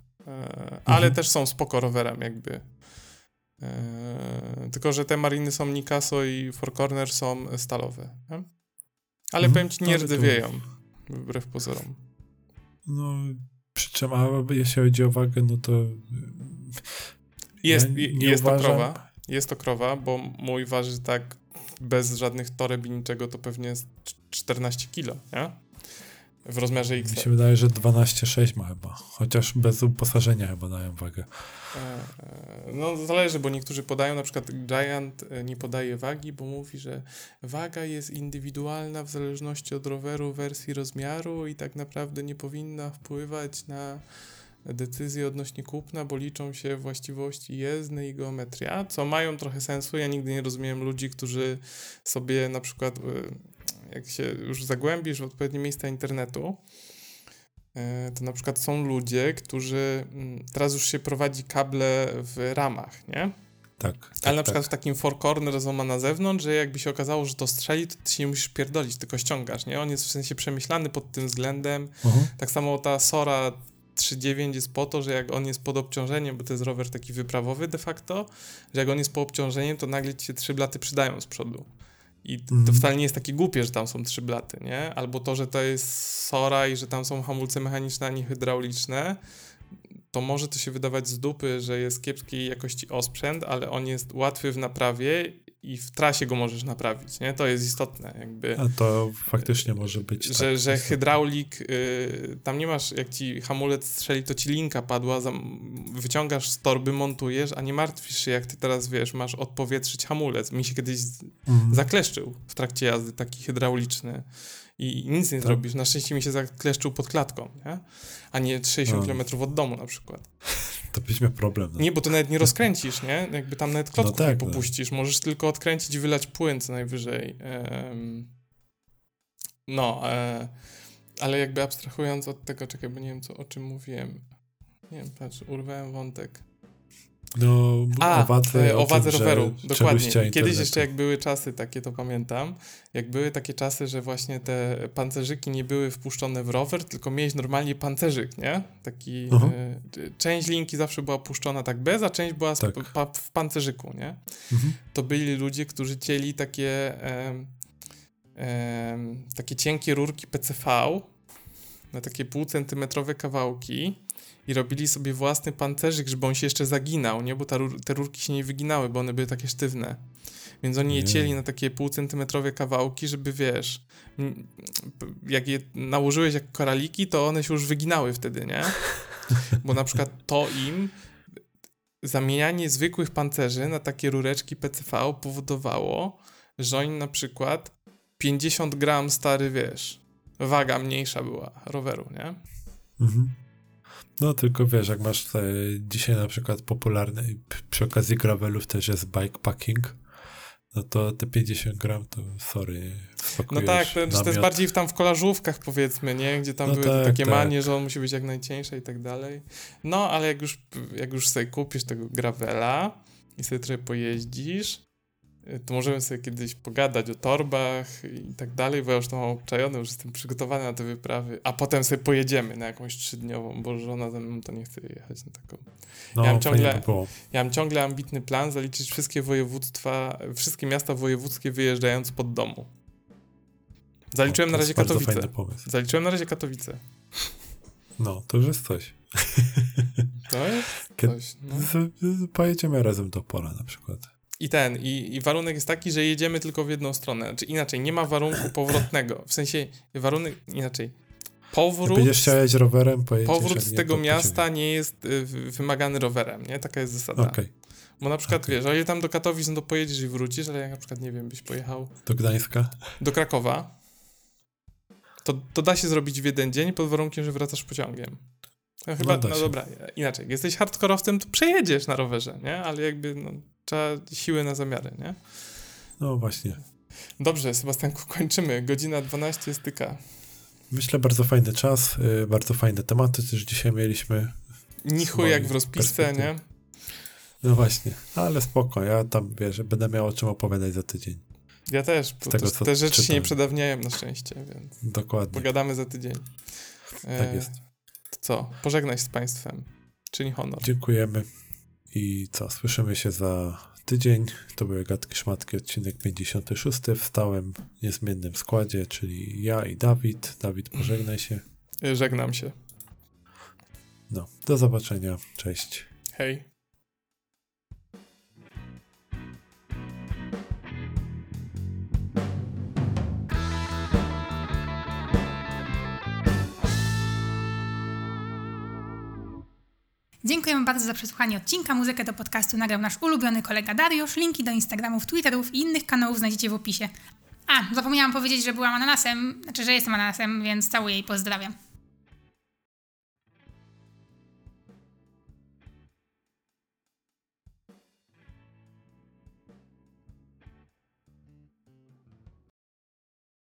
ale mhm. też są spoko rowerem jakby. Eee, tylko, że te mariny są Nikaso i Four Corner są stalowe. Nie? Ale mhm, powiem ci, nie rdzewieją, wbrew pozorom. No, przy czym, a jeśli chodzi o wagę, no to... Jest, ja jest uważam... to krowa, jest to krowa, bo mój waży tak bez żadnych toreb i niczego to pewnie jest 14 kilo, nie? W rozmiarze Mi XL. się wydaje, że 12,6 ma chyba. Chociaż bez uposażenia chyba dają wagę. E, e, No zależy, bo niektórzy podają, na przykład Giant e, nie podaje wagi, bo mówi, że waga jest indywidualna w zależności od roweru, wersji rozmiaru i tak naprawdę nie powinna wpływać na decyzje odnośnie kupna, bo liczą się właściwości jezdne i geometria, co mają trochę sensu. Ja nigdy nie rozumiem ludzi, którzy sobie na przykład, jak się już zagłębisz w odpowiednie miejsca internetu, e, to na przykład są ludzie, którzy mm, teraz już się prowadzi kable w ramach, nie? Tak. tak Ale na tak. przykład w takim four corner on ma na zewnątrz, że jakby się okazało, że to strzeli, to ty się nie musisz pierdolić, tylko ściągasz, nie? On jest w sensie przemyślany pod tym względem. Mhm. Tak samo ta Sora 3.9 jest po to, że jak on jest pod obciążeniem, bo to jest rower taki wyprawowy de facto, że jak on jest pod obciążeniem, to nagle ci się trzy blaty przydają z przodu. I to Mhm. wcale nie jest takie głupie, że tam są trzy blaty, nie? Albo to, że to jest Sora i że tam są hamulce mechaniczne, a nie hydrauliczne, to może to się wydawać z dupy, że jest kiepskiej jakości osprzęt, ale on jest łatwy w naprawie i w trasie go możesz naprawić, nie? To jest istotne, jakby. A to faktycznie może być. Że, tak, że istotne. hydraulik, y, tam nie masz, jak ci hamulec strzeli, to ci linka padła, wyciągasz z torby, montujesz, a nie martwisz się, jak ty teraz, wiesz, masz odpowietrzyć hamulec. Mi się kiedyś Mhm. zakleszczył w trakcie jazdy, taki hydrauliczny i nic nie Tak. zrobisz. Na szczęście mi się zakleszczył pod klatką, nie? A nie 60 No. km od domu na przykład. To byś miał problem. No. Nie, bo to nawet nie rozkręcisz, nie? Jakby tam nawet klocków No tak, nie no. popuścisz. Możesz tylko odkręcić i wylać płyn co najwyżej. No, e, ale jakby abstrahując od tego, czekaj, bo nie wiem, co, o czym mówiłem. Nie wiem, patrz, urwałem wątek. No, A, o wadze, e, o o wadze tym, że roweru, dokładnie. Kiedyś internetu. jeszcze jak były czasy takie, to pamiętam, jak były takie czasy, że właśnie te pancerzyki nie były wpuszczone w rower, tylko miałeś normalnie pancerzyk, nie? Taki, e, część linki zawsze była puszczona tak bez, a część była Tak. pa, w pancerzyku, nie? Mhm. to byli ludzie, którzy cieli takie, em, em, takie cienkie rurki PCV na takie półcentymetrowe kawałki i robili sobie własny pancerzyk, żeby on się jeszcze zaginał, nie? Bo rur- te rurki się nie wyginały, bo one były takie sztywne. Więc oni je Nie. cieli na takie półcentymetrowe kawałki, żeby wiesz, jak je nałożyłeś jak koraliki, to one się już wyginały wtedy, nie? Bo na przykład to im zamienianie zwykłych pancerzy na takie rureczki PCV powodowało, że oni na przykład 50 gram stary, wiesz, waga mniejsza była roweru, nie? Mhm. No tylko wiesz, jak masz te, dzisiaj na przykład popularny p- przy okazji gravelów też jest bikepacking, no to te 50 gram to sorry, No tak, to, to jest bardziej w, tam w kolażówkach powiedzmy, nie? Gdzie tam No były tak, takie tak. manie, że on musi być jak najcieńszy i tak dalej. No, ale jak już, jak już sobie kupisz tego gravela i sobie trochę pojeździsz, to możemy sobie kiedyś pogadać o torbach i tak dalej, bo ja już to mam obczajone, już jestem przygotowany na te wyprawy, a potem sobie pojedziemy na jakąś trzydniową, bo żona ze mną to nie chce jechać na taką. No, ja mam ciągle-. Ja mam ciągle ambitny plan zaliczyć wszystkie województwa, wszystkie miasta wojewódzkie wyjeżdżając pod domu. Zaliczyłem O, na razie Katowice. Zaliczyłem na razie Katowice. No, to już jest coś. To jest coś. No. Z, z, pojedziemy razem do Pola na przykład. I ten, i, i warunek jest taki, że jedziemy tylko w jedną stronę. Znaczy inaczej, nie ma warunku powrotnego. W sensie, warunek, inaczej. Jak Powrót, będziesz chciał jechać rowerem, pojedziesz. powrót z tego miasta nie jest y, wymagany rowerem, nie? Taka jest zasada. Okej, Bo na przykład, Okej. wiesz, o ile tam do Katowic, no to pojedziesz i wrócisz, ale jak na przykład, nie wiem, byś pojechał do Gdańska. do Krakowa, to, to da się zrobić w jeden dzień pod warunkiem, że wracasz pociągiem. No chyba, no, się. dobra, inaczej. Jak jesteś hardkorowcem, to przejedziesz na rowerze, nie? Ale jakby no, trzeba siły na zamiary, nie? No właśnie. Dobrze, Sebastianku, kończymy. Godzina 12 styka. Myślę, bardzo fajny czas, y, bardzo fajne tematy też dzisiaj mieliśmy. Nichu jak w rozpisce, nie? No właśnie, ale spoko, ja tam, wiesz, będę miał o czym opowiadać za tydzień. Ja też. bo tego, te rzeczy się nie przedawniają na szczęście, więc Dokładnie, pogadamy za tydzień. E, tak jest. To co? Pożegnaj się z Państwem. Czyni honor. Dziękujemy i co, słyszymy się za tydzień. To były Gadki Szmatki, odcinek 56 w stałym, niezmiennym składzie, czyli ja i Dawid. Dawid, pożegnaj się. Żegnam się. No, do zobaczenia, cześć. Hej. Dziękujemy bardzo za przesłuchanie odcinka. Muzykę do podcastu nagrał nasz ulubiony kolega Dariusz. Linki do Instagramów, Twitterów i innych kanałów znajdziecie w opisie. A, zapomniałam powiedzieć, że byłam ananasem, znaczy, że jestem ananasem, więc całuję i pozdrawiam.